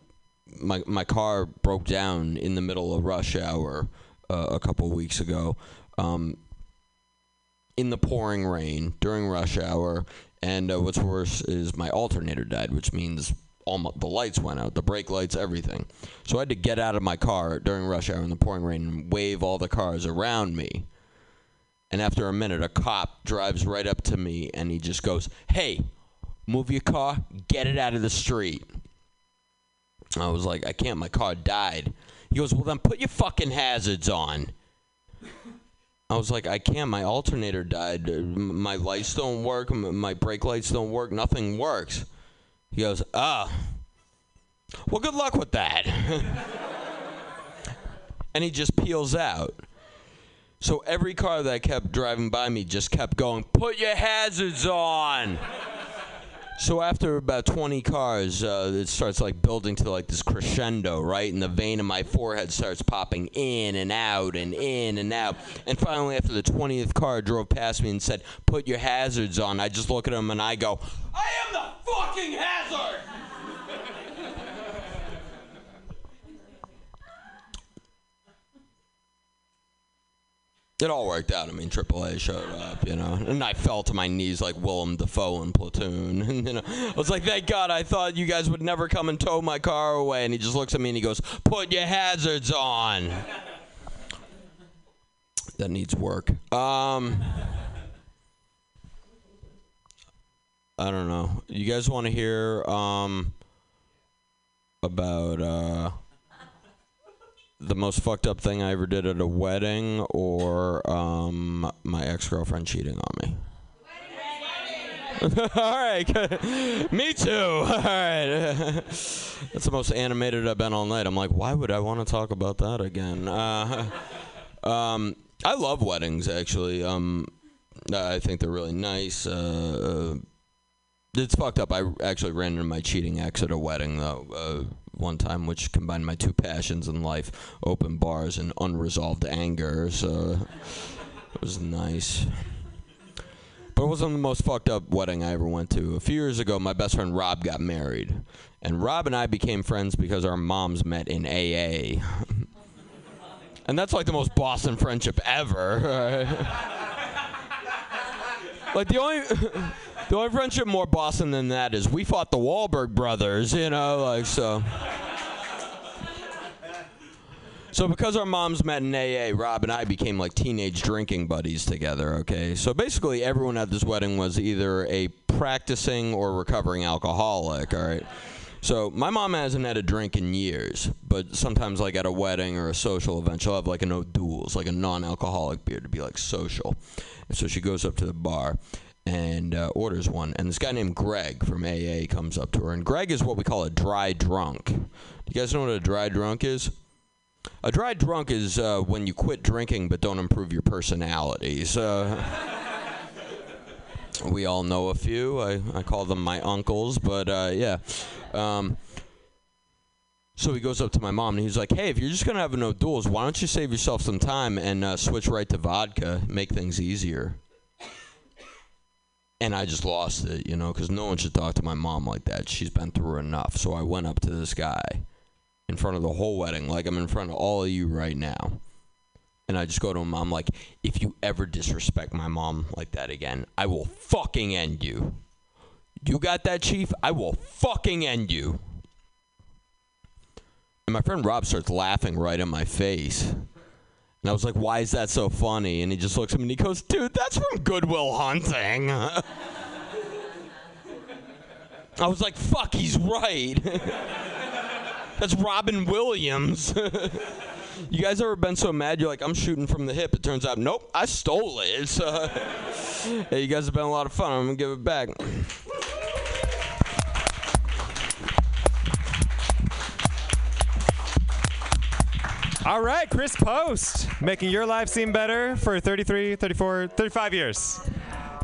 my my car broke down in the middle of rush hour uh, a couple weeks ago. Um, in the pouring rain during rush hour, and uh, what's worse is my alternator died, which means all my, the lights went out, the brake lights, everything. So I had to get out of my car during rush hour in the pouring rain and wave all the cars around me. And after a minute, a cop drives right up to me and he just goes, Hey, move your car, get it out of the street. I was like, I can't, my car died. He goes, Well, then put your fucking hazards on. I was like, I can't, my alternator died. Uh, My lights don't work, my brake lights don't work, nothing works. He goes, Ah, well, good luck with that. and he just peels out. So every car that kept driving by me just kept going, put your hazards on. So after about 20 cars, uh, it starts like building to like this crescendo, right? And the vein in my forehead starts popping in and out and in and out. And finally, after the 20th car drove past me and said, "Put your hazards on," I just look at him and I go, "I am the fucking hazard." It all worked out. I mean, AAA showed up, you know, and I fell to my knees like Willem Dafoe in Platoon. And, you know, I was like, "Thank God! I thought you guys would never come and tow my car away." And he just looks at me and he goes, "Put your hazards on." That needs work. Um, I don't know. You guys want to hear um about uh the most fucked up thing I ever did at a wedding or um, my ex girlfriend cheating on me. All right, me too. All right, that's the most animated I've been all night. I'm like, why would I want to talk about that again? Uh, um, I love weddings actually. Um, I think they're really nice. Uh, it's fucked up. I actually ran into my cheating ex at a wedding though. Uh, one time, which combined my two passions in life: open bars and unresolved anger. So it was nice. But it wasn't the most fucked up wedding I ever went to. A few years ago, my best friend Rob got married, and Rob and I became friends because our moms met in AA. And that's like the most Boston friendship ever. like the only the only friendship more Boston than that is we fought the Wahlberg brothers, you know, like so. So because our moms met in AA, Rob and I became like teenage drinking buddies together, okay? So basically everyone at this wedding was either a practicing or recovering alcoholic, all right? So my mom hasn't had a drink in years, but sometimes like at a wedding or a social event, she'll have like an O'Doul's, like a non-alcoholic beer to be like social. And so she goes up to the bar and uh, orders one, and this guy named Greg from AA comes up to her, and Greg is what we call a dry drunk. Do you guys know what a dry drunk is? A dry drunk is uh, when you quit drinking but don't improve your personality. So we all know a few. I, I call them my uncles, but uh, yeah. Um, so he goes up to my mom and he's like, "Hey, if you're just gonna have an O'Doul's, why don't you save yourself some time and uh, switch right to vodka, make things easier?" And I just lost it, you know, because no one should talk to my mom like that. She's been through enough. So I went up to this guy in front of the whole wedding, like I'm in front of all of you right now. And I just go to him, I'm like, if you ever disrespect my mom like that again, I will fucking end you. You got that, Chief? I will fucking end you. And my friend Rob starts laughing right in my face. And I was like, why is that so funny? And he just looks at me and he goes, dude, that's from Good Will Hunting. I was like, fuck, he's right. That's Robin Williams. you guys ever been so mad you're like, I'm shooting from the hip? It turns out, nope, I stole it. So, hey, you guys have been a lot of fun. I'm gonna give it back. All right, Chris Post, making your life seem better for 33, 34, 35 years.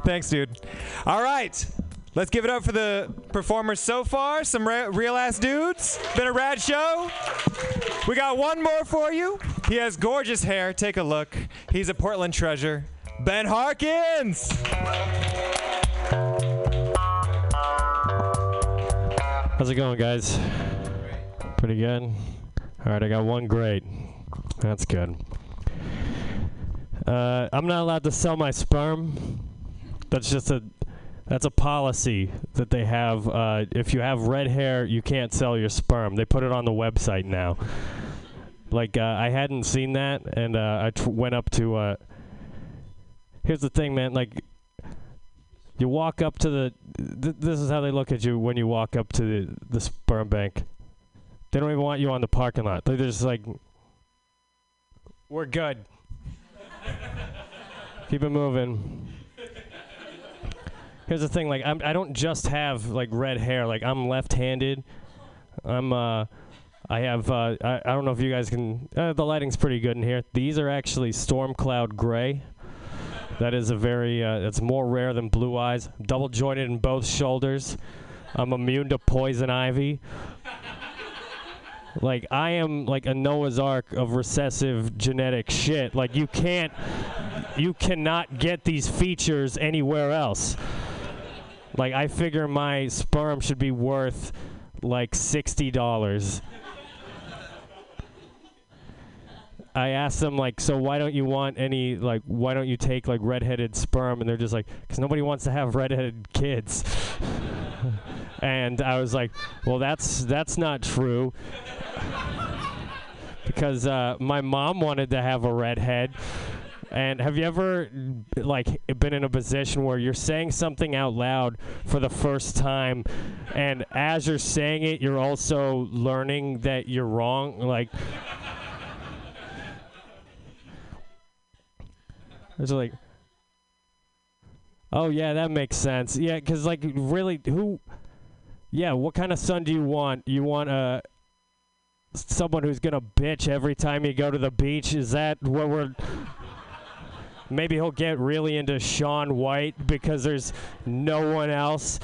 Thanks, dude. All right, let's give it up for the performers so far. Some real ass dudes. Been a rad show. We got one more for you. He has gorgeous hair. Take a look. He's a Portland treasure. Ben Harkins. How's it going, guys? Pretty good. All right, I got one great. That's good. Uh, I'm not allowed to sell my sperm. That's just a that's a policy that they have. Uh, if you have red hair, you can't sell your sperm. They put it on the website now. Like uh, I hadn't seen that, and uh, I tr- went up to. Uh, here's the thing, man. Like you walk up to the. Th- this is how they look at you when you walk up to the, the sperm bank. They don't even want you on the parking lot. They're just like, we're good. Keep it moving. Here's the thing, like I'm, I don't just have like red hair. Like I'm left-handed. I'm uh, I have uh, I, I don't know if you guys can. Uh, the lighting's pretty good in here. These are actually storm cloud gray. That is a very uh, it's more rare than blue eyes. Double jointed in both shoulders. I'm immune to poison ivy. Like I am like a Noah's Ark of recessive genetic shit. Like you can't, you cannot get these features anywhere else. Like I figure my sperm should be worth like sixty dollars. I asked them like, so why don't you want any like, why don't you take like redheaded sperm? And they're just like, because nobody wants to have redheaded kids. and I was like, well, that's that's not true. because uh, my mom wanted to have a redhead. And have you ever like been in a position where you're saying something out loud for the first time and as you're saying it you're also learning that you're wrong like It's like Oh yeah, that makes sense. Yeah, cuz like really who Yeah, what kind of son do you want? You want a someone who's to bitch every time you go to the beach? Is that what we're Maybe he'll get really into Shaun White because there's no one else.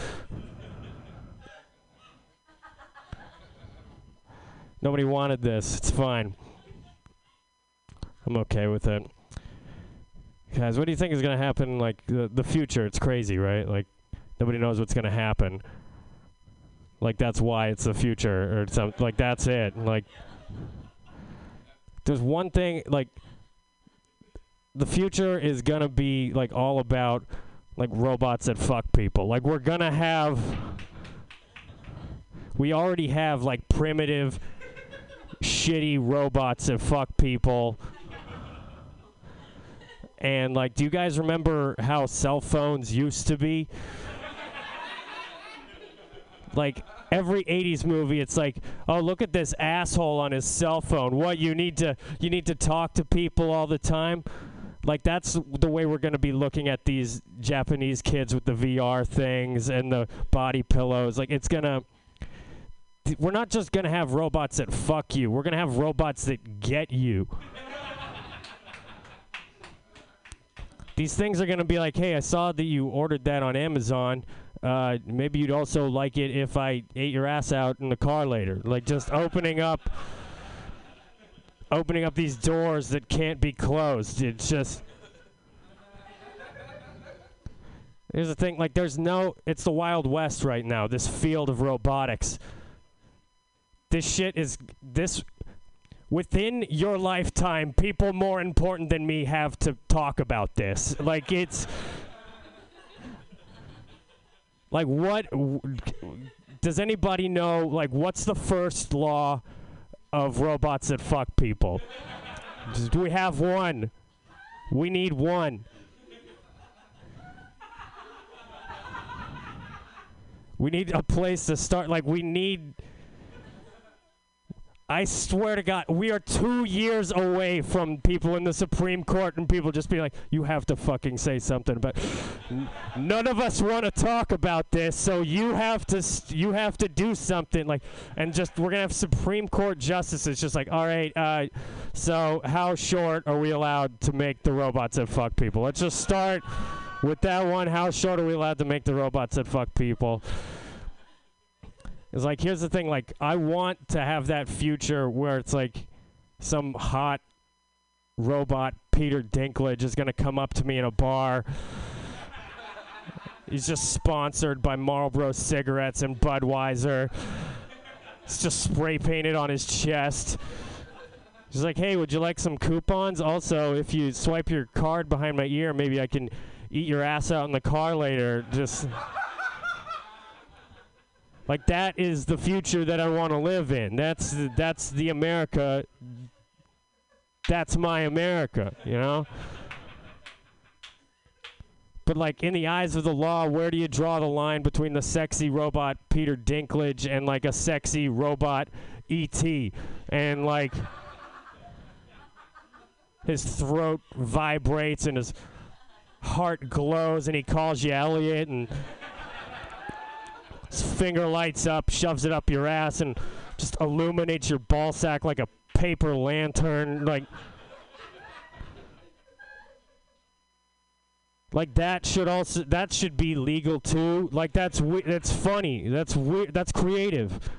Nobody wanted this. It's fine. I'm okay with it. Guys, what do you think is going to happen like the, the future? It's crazy, right? Like nobody knows what's going to happen. Like that's why it's the future or something. Like that's it. Like there's one thing like the future is gonna be like all about like robots that fuck people. Like we're gonna have we already have like primitive shitty robots that fuck people. And like do you guys remember how cell phones used to be? like every 80s movie it's like oh look at this asshole on his cell phone. What you need to you need to talk to people all the time? Like that's the way we're going to be looking at these japanese kids with the vr things and the body pillows. Like it's going to we're not just going to have robots that fuck you. We're going to have robots that get you these things are going to be like hey i saw that you ordered that on amazon uh, maybe you'd also like it if I ate your ass out in the car later. Like just opening up, opening up these doors that can't be closed. It's just. Here's the thing, like there's no it's the Wild West right now, this field of robotics. This shit is this within your lifetime, people more important than me have to talk about this. Like it's like what does anybody know like what's the first law of robots that fuck people? Do we have one? We need one. We need a place to start. Like, we need. I swear to God, we are two years away from people in the Supreme Court and people just being like, you have to fucking say something. But none of us want to talk about this, so you have to you have to do something. Like, and just we're gonna have Supreme Court justices just like, all right, uh, so how short are we allowed to make the robots that fuck people? Let's just start with that one. How short are we allowed to make the robots that fuck people? It's like here's the thing, like I want to have that future where it's like some hot robot Peter Dinklage is gonna come up to me in a bar. He's just sponsored by Marlboro cigarettes and Budweiser. It's just spray painted on his chest. He's like, hey, would you like some coupons? Also, if you swipe your card behind my ear, maybe I can eat your ass out in the car later. Just. Like that is the future that I want to live in. That's that's the America. That's my America, you know. But like in the eyes of the law, where do you draw the line between the sexy robot Peter Dinklage and like a sexy robot ET? And like his throat vibrates and his heart glows and he calls you Elliot and his finger lights up, shoves it up your ass, and just illuminates your ball sack like a paper lantern. Like, like that should also that should be legal too. Like that's we- that's funny. That's weird. That's creative.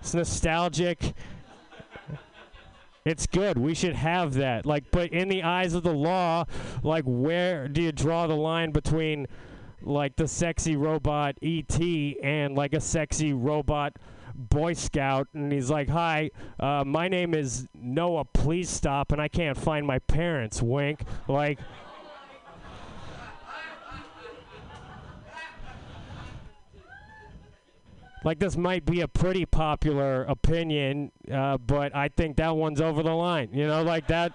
It's nostalgic. It's good. We should have that. Like, but in the eyes of the law, like, where do you draw the line between? Like the sexy robot ET and like a sexy robot Boy Scout, and he's like, "Hi, uh, my name is Noah. Please stop." And I can't find my parents. Wink. Like. Like this might be a pretty popular opinion, uh, but I think that one's over the line. You know, like that,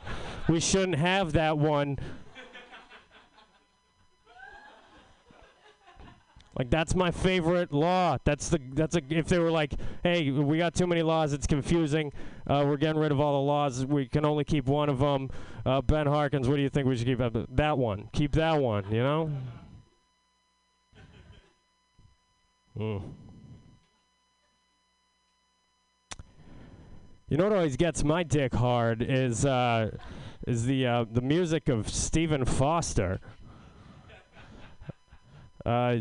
we shouldn't have that one Like that's my favorite law. That's the that's a if they were like, hey, we got too many laws, it's confusing. Uh, we're getting rid of all the laws. We can only keep one of them. Uh, ben Harkins, what do you think we should keep? That one. Keep that one. You know. Mm. You know what always gets my dick hard is uh, is the uh, the music of Stephen Foster. Uh,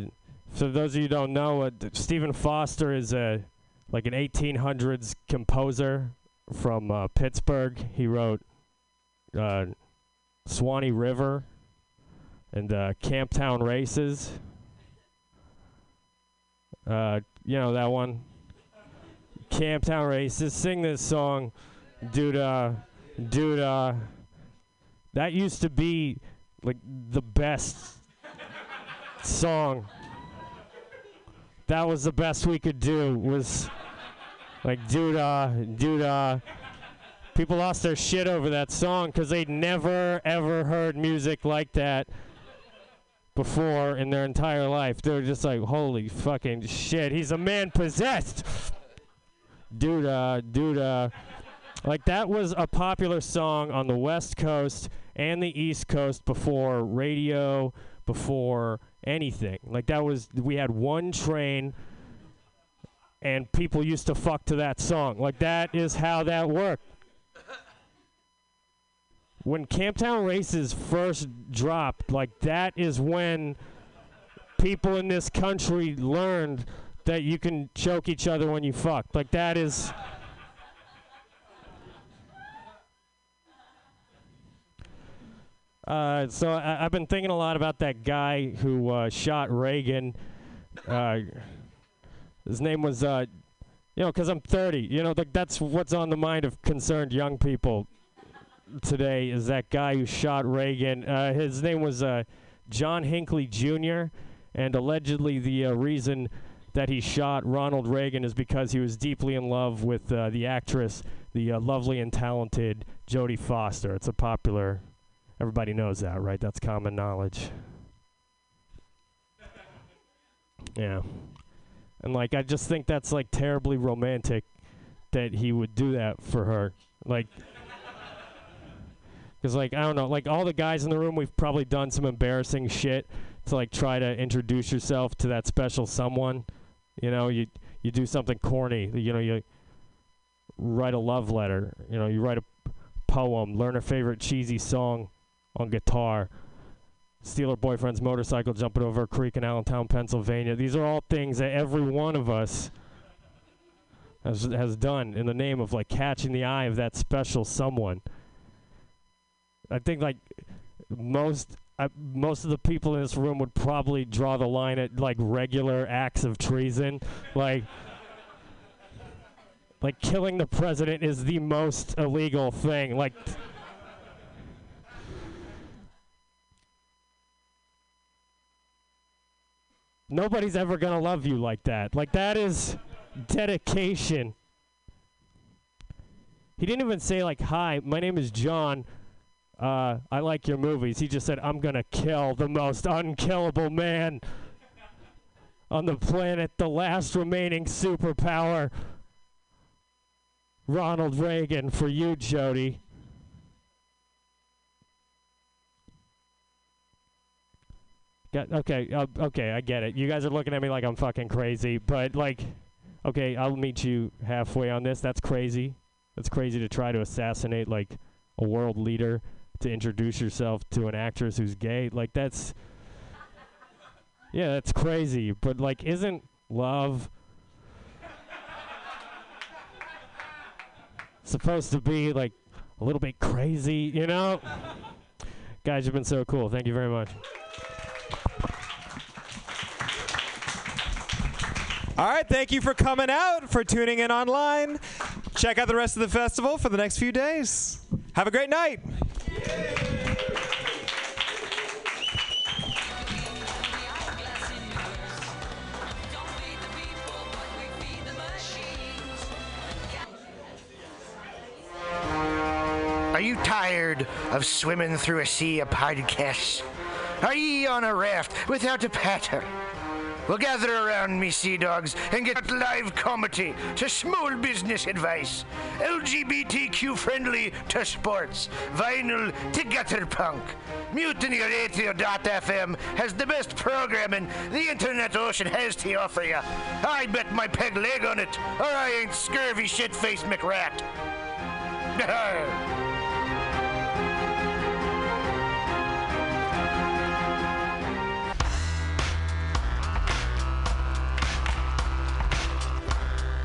so those of you who don't know, uh, Stephen Foster is a like an 1800s composer from uh, Pittsburgh. He wrote uh, Swanee River and uh, Camptown Races. Uh, you know that one. Camptown Races. Sing this song dude, uh, dude, uh, that used to be like the best song. That was the best we could do. Was like, dude, uh, dude, uh. People lost their shit over that song because they'd never ever heard music like that before in their entire life. They were just like, holy fucking shit, he's a man possessed. Dude, uh, dude, uh, like that was a popular song on the West Coast and the East Coast before radio, before anything. Like that was, we had one train and people used to fuck to that song. Like that is how that worked. When Camptown Races first dropped, like that is when people in this country learned that you can choke each other when you fuck. Like that is Uh, so I, I've been thinking a lot about that guy who uh, shot Reagan. Uh, his name was, uh, you know, because I'm 30. You know, that's what's on the mind of concerned young people today. Is that guy who shot Reagan? Uh, his name was uh, John Hinckley Jr. And allegedly, the reason that he shot Ronald Reagan is because he was deeply in love with the actress, the lovely and talented Jodie Foster. It's a popular Everybody knows that, right? That's common knowledge. Yeah. And like I just think that's like terribly romantic that he would do that for her. Like cuz like I don't know, like all the guys in the room we've probably done some embarrassing shit to like try to introduce yourself to that special someone. You know, you you do something corny, you know, you write a love letter, you know, you write a poem, learn a favorite cheesy song on guitar, steal her boyfriend's motorcycle, jumping over a creek in Allentown, Pennsylvania. These are all things that every one of us has has done in the name of like catching the eye of that special someone. I think like most uh, most of the people in this room would probably draw the line at like regular acts of treason, like. Like killing the president is the most illegal thing. Like Nobody's ever going to love you like that. Like, that is dedication. He didn't even say, like, hi, my name is John. Uh, I like your movies. He just said, I'm going to kill the most unkillable man on the planet, the last remaining superpower. Ronald Reagan for you, Jodie. Okay, uh, okay, I get it. You guys are looking at me like I'm fucking crazy, but like, okay, I'll meet you halfway on this. That's crazy. That's crazy to try to assassinate like a world leader to introduce yourself to an actress who's gay. Like that's, yeah, that's crazy. But like, isn't love supposed to be like a little bit crazy? You know? Guys, you've been so cool. Thank you very much. All right, thank you for coming out, for tuning in online. Check out the rest of the festival for the next few days. Have a great night. Are you tired of swimming through a sea of podcasts? Are ye on a raft without a paddle? Well, gather around me, sea dogs, and get live comedy to small business advice, LGBTQ friendly to sports, vinyl to gutter punk. Mutiny Radio.fm has the best programming the internet ocean has to offer you. I bet my peg leg on it, or I ain't scurvy shit faced McRat.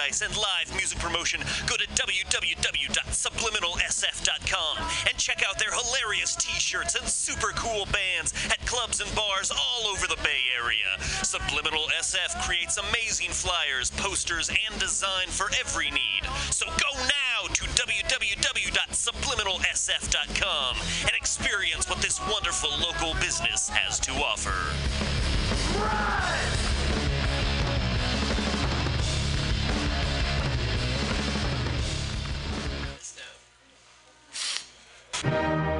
merchandise, and live music promotion, go to www.subliminalsf.com and check out their hilarious t shirts and super cool bands at clubs and bars all over the Bay Area. Subliminal SF creates amazing flyers, posters, and design for every need. So go now to www.subliminalsf.com and experience what this wonderful local business has to offer. Thank you.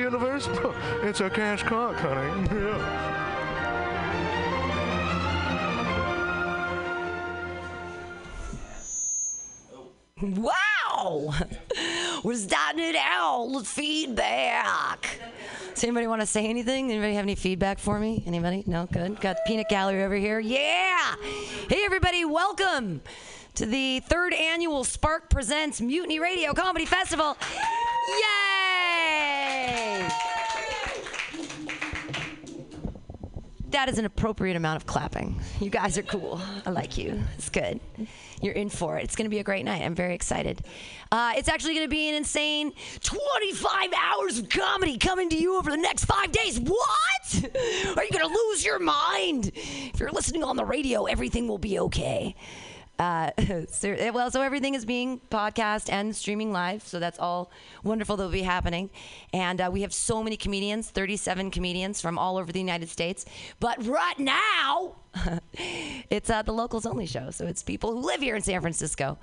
the universe? it's a cash cock, honey. Wow! We're starting it out with feedback. Does anybody want to say anything? Anybody have any feedback for me? Anybody? No? Good. Got the peanut gallery over here. Yeah! Hey, everybody, welcome to the third annual Spark Presents Mutiny Radio Comedy Festival. Yay! That is an appropriate amount of clapping. You guys are cool. I like you. It's good. You're in for it. It's going to be a great night. I'm very excited. Uh, it's actually going to be an insane 25 hours of comedy coming to you over the next five days. What? Are you going to lose your mind? If you're listening on the radio, everything will be okay. Uh, well, so everything is being podcast and streaming live, so that's all wonderful that will be happening. And uh, we have so many comedians, 37 comedians from all over the United States. But right now, it's uh, the locals only show, so it's people who live here in San Francisco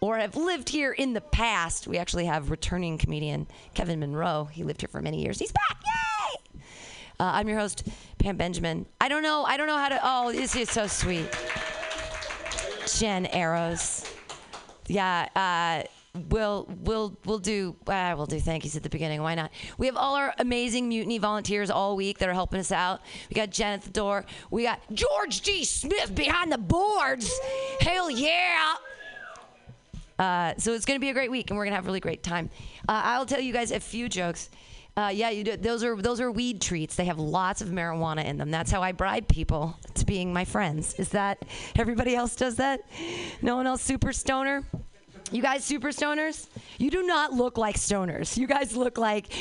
or have lived here in the past. We actually have returning comedian Kevin Monroe. He lived here for many years. He's back! Yay! Uh, I'm your host, Pam Benjamin. I don't know. I don't know how to. Oh, this is so sweet. Jen Arrows. Yeah, uh, we'll we'll we'll do uh, we'll do thank yous at the beginning. Why not? We have all our amazing mutiny volunteers all week that are helping us out. We got Jen at the door. We got George D. Smith behind the boards. Hell yeah! Uh, so it's to be a great week, and we're to have a really great time. Uh, I'll tell you guys a few jokes. Uh, yeah, you do. Those are those are weed treats. They have lots of marijuana in them. That's how I bribe people to being my friends. Is that everybody else does that? No one else super stoner? You guys super stoners? You do not look like stoners. You guys look like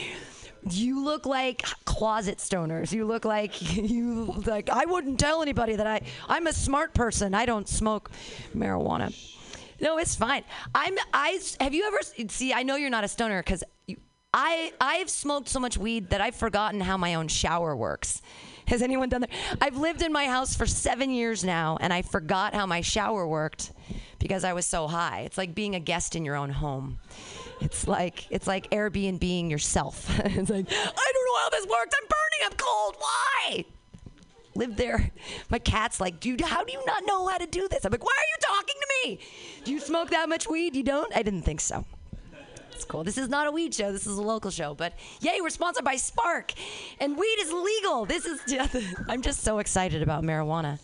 you look like closet stoners. You look like you like I wouldn't tell anybody that I I'm a smart person. I don't smoke marijuana. No, it's fine. I'm I have you ever see I know you're not a stoner cuz I I've smoked so much weed that I've forgotten how my own shower works. Has anyone done that? I've lived in my house for 7 years now and I forgot how my shower worked because I was so high. It's like being a guest in your own home. It's like it's like Airbnb yourself. it's like I don't know how this works. I'm burning. I'm cold. Why? Live there. My cat's like, dude, how do you not know how to do this? I'm like, why are you talking to me? Do you smoke that much weed? You don't? I didn't think so. It's cool. This is not a weed show. This is a local show. But yay, we're sponsored by Spark, and weed is legal. This is. I'm just so excited about marijuana.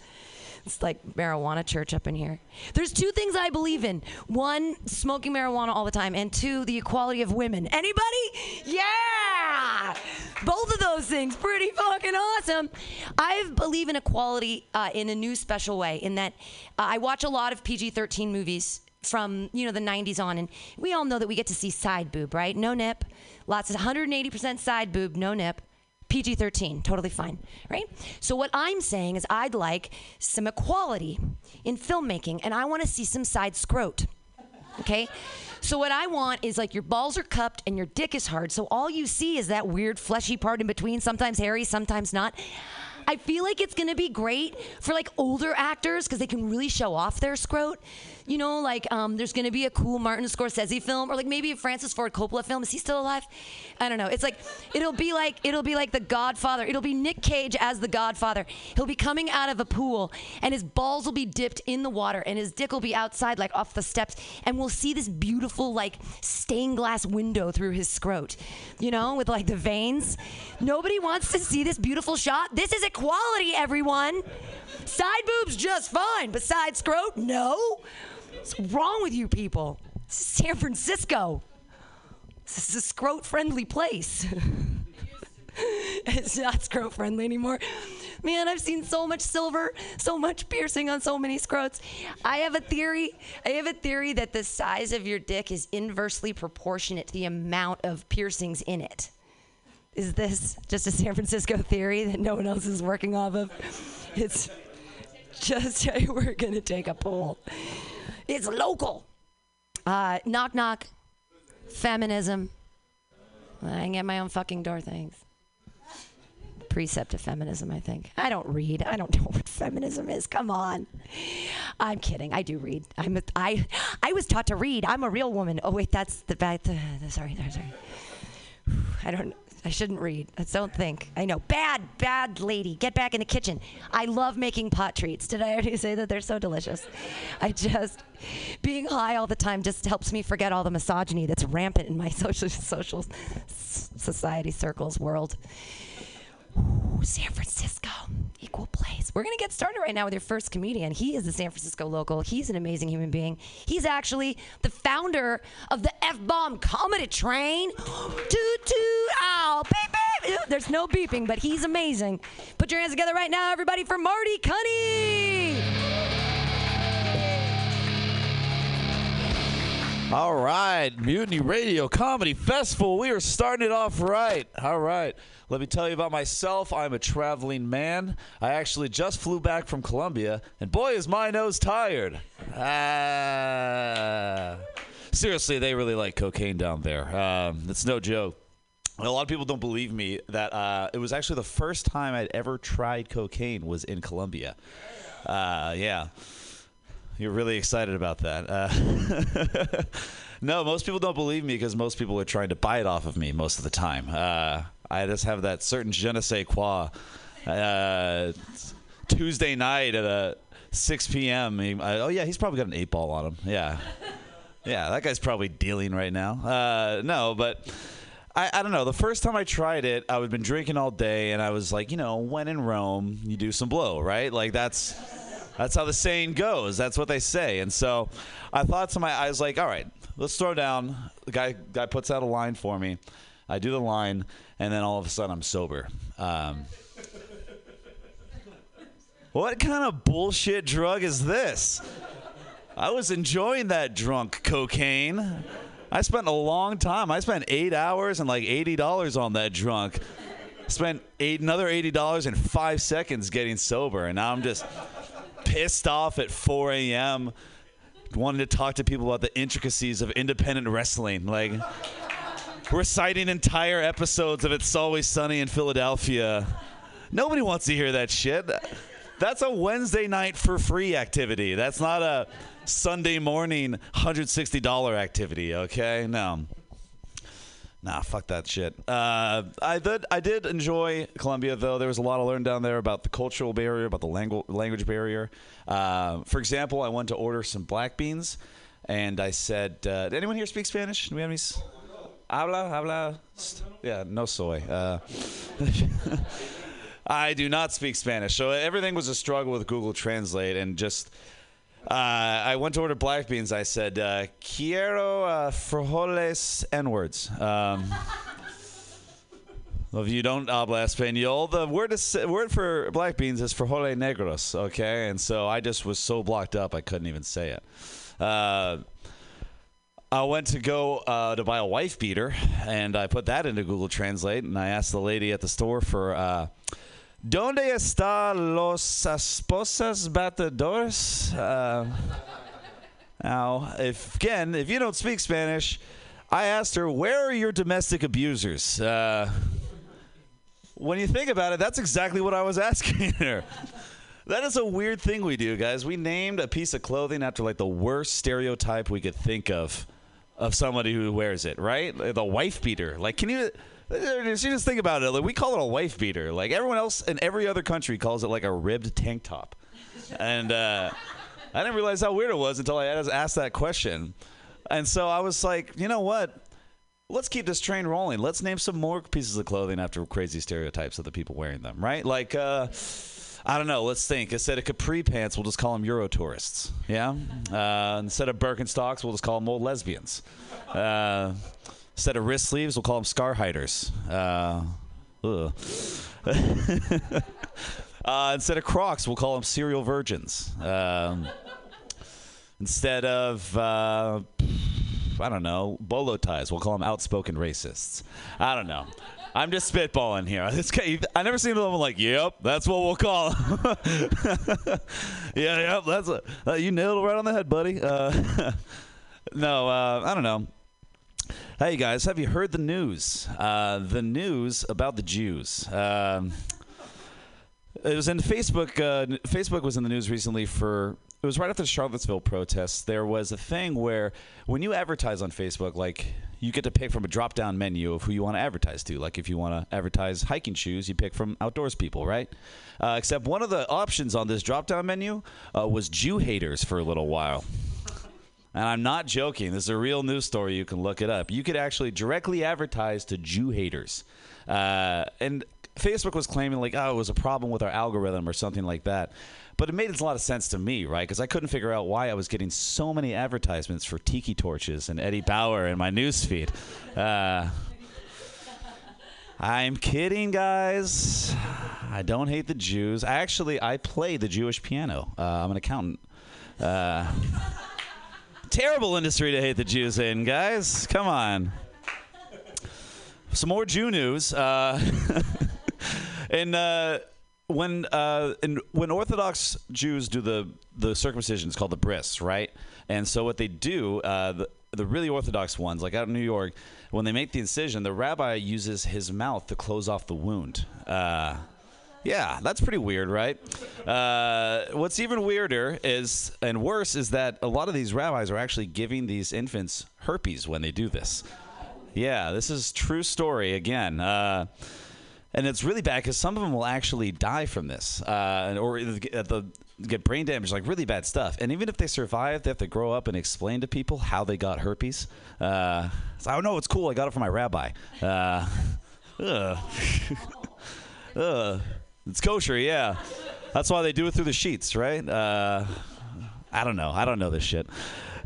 It's like marijuana church up in here. There's two things I believe in. One, smoking marijuana all the time, and two, the equality of women. Anybody? Yeah! Both of those things pretty fucking awesome. I believe in equality uh, in a new special way in that uh, I watch a lot of PG-13 movies from, you know, the 90s on and we all know that we get to see side boob, right? No nip. Lots of 180% side boob, no nip. PG 13, totally fine, right? So, what I'm saying is, I'd like some equality in filmmaking, and I want to see some side scrot. Okay? So, what I want is like your balls are cupped and your dick is hard. So, all you see is that weird fleshy part in between, sometimes hairy, sometimes not. I feel like it's gonna be great for like older actors because they can really show off their scrot. You know, like um, there's gonna be a cool Martin Scorsese film, or like maybe a Francis Ford Coppola film. Is he still alive? I don't know. It's like it'll be like it'll be like The Godfather. It'll be Nick Cage as the Godfather. He'll be coming out of a pool, and his balls will be dipped in the water, and his dick will be outside, like off the steps, and we'll see this beautiful like stained glass window through his scrot. You know, with like the veins. Nobody wants to see this beautiful shot. This is equality, everyone. Side boobs just fine, but side scrot, no. What's wrong with you people? This is San Francisco. This is a scrot friendly place. it's not scrot friendly anymore. Man, I've seen so much silver, so much piercing on so many scrotes. I have a theory. I have a theory that the size of your dick is inversely proportionate to the amount of piercings in it. Is this just a San Francisco theory that no one else is working off of? It's just we're gonna take a poll. It's local. Uh, knock knock. Feminism. I can get my own fucking door things. Precept of feminism, I think. I don't read. I don't know what feminism is. Come on. I'm kidding. I do read. I'm a, I I was taught to read. I'm a real woman. Oh wait, that's the bad. Sorry, sorry, sorry. I don't. I shouldn't read. I don't think. I know. Bad, bad lady. Get back in the kitchen. I love making pot treats. Did I already say that they're so delicious? I just being high all the time just helps me forget all the misogyny that's rampant in my social social society circles world. Ooh, San Francisco, equal place. We're gonna get started right now with your first comedian. He is a San Francisco local. He's an amazing human being. He's actually the founder of the F Bomb Comedy Train. toot toot, ow, beep beep. There's no beeping, but he's amazing. Put your hands together right now, everybody, for Marty Cunny. All right, Mutiny Radio Comedy Festival. We are starting it off right. All right. Let me tell you about myself. I'm a traveling man. I actually just flew back from Colombia, and boy, is my nose tired. Ah. Seriously, they really like cocaine down there. Um, it's no joke. A lot of people don't believe me that uh, it was actually the first time I'd ever tried cocaine was in Colombia. Uh, yeah. You're really excited about that. Uh, no, most people don't believe me because most people are trying to buy it off of me most of the time. Uh, I just have that certain je ne sais quoi. Uh, Tuesday night at uh, 6 p.m. he- I- oh, yeah, he's probably got an eight ball on him. Yeah. Yeah, that guy's probably dealing right now. Uh, no, but I, I don't know. The first time I tried it, I had been drinking all day, and I was like, you know, when in Rome, you do some blow, right? Like that's that's how the saying goes. That's what they say. And so I thought to my, I was like, all right, let's throw down. The guy guy puts out a line for me. I do the line, and then all of a sudden I'm sober. Um, what kind of bullshit drug is this? I was enjoying that drunk cocaine. I spent a long time. I spent eight hours and like eighty dollars on that drunk. Spent eight another eighty dollars in five seconds getting sober, and now I'm just pissed off at 4 a.m. Wanting to talk to people about the intricacies of independent wrestling, like reciting entire episodes of It's Always Sunny in Philadelphia. Nobody wants to hear that shit. That's a Wednesday night for free activity. That's not a Sunday morning $160 activity, okay? No. Nah, fuck that shit. Uh, I did. I did enjoy Colombia, though. There was a lot to learn down there about the cultural barrier, about the langu- language barrier. Uh, for example, I went to order some black beans, and I said, uh, "Did anyone here speak Spanish? Do we have any?" s- Habla, habla. st- Yeah, no soy. Uh, I do not speak Spanish, so everything was a struggle with Google Translate, and just uh, I went to order black beans. I said, uh, "Quiero uh, frijoles n words." Um, well, if you don't habla español, the word is, word for black beans is frijoles negros. Okay, and so I just was so blocked up I couldn't even say it. Uh, I went to go uh, to buy a wife beater, and I put that into Google Translate, and I asked the lady at the store for. Uh, ¿Dónde está los esposas batedores? Uh, now, if again, if you don't speak Spanish, I asked her, "Where are your domestic abusers?" Uh, when you think about it, that's exactly what I was asking her. That is a weird thing we do, guys. We named a piece of clothing after like the worst stereotype we could think of of somebody who wears it, right? The wife beater. Like, can you? You just think about it. Like, we call it a wife beater. Like everyone else in every other country calls it like a ribbed tank top. And uh, I didn't realize how weird it was until I asked that question. And so I was like, you know what? Let's keep this train rolling. Let's name some more pieces of clothing after crazy stereotypes of the people wearing them, right? Like, uh, I don't know. Let's think. Instead of capri pants, we'll just call them Euro tourists. Yeah. Uh, instead of Birkenstocks, we'll just call them old lesbians. Uh, instead of wrist sleeves, we'll call them scar hiders. Uh, uh, instead of Crocs, we'll call them serial virgins. Um, instead of uh, I don't know bolo ties, we'll call them outspoken racists. I don't know. I'm just spitballing here. This guy, I never seen anyone like, "Yep, that's what we'll call." yeah, yep, that's a, uh, you nailed it right on the head, buddy. Uh, no, uh, I don't know. Hey guys, have you heard the news? Uh, the news about the Jews. Um, it was in Facebook. Uh, Facebook was in the news recently for. It was right after the Charlottesville protests. There was a thing where when you advertise on Facebook, like you get to pick from a drop-down menu of who you want to advertise to. Like if you want to advertise hiking shoes, you pick from outdoors people, right? Uh, except one of the options on this drop-down menu uh, was Jew haters for a little while. And I'm not joking. This is a real news story. You can look it up. You could actually directly advertise to Jew haters. Uh, and Facebook was claiming, like, oh, it was a problem with our algorithm or something like that. But it made a lot of sense to me, right? Because I couldn't figure out why I was getting so many advertisements for tiki torches and Eddie Bauer in my newsfeed. Uh, I'm kidding, guys. I don't hate the Jews. Actually, I play the Jewish piano. Uh, I'm an accountant. Uh, terrible industry to hate the Jews in, guys. Come on. Some more Jew news. Uh, and uh, when uh, and when Orthodox Jews do the the circumcision, it's called the bris, right? And so what they do, uh, the the really Orthodox ones, like out in New York, when they make the incision, the rabbi uses his mouth to close off the wound. Yeah, that's pretty weird, right? Uh, what's even weirder is, and worse, is that a lot of these rabbis are actually giving these infants herpes when they do this. Yeah, this is true story again. Uh, and it's really bad because some of them will actually die from this, uh, or get the get brain damage, like really bad stuff. And even if they survive, they have to grow up and explain to people how they got herpes. Uh, so, oh no, it's cool. I got it from my rabbi. Uh, ugh. ugh. It's kosher, yeah. That's why they do it through the sheets, right? Uh, I don't know. I don't know this shit.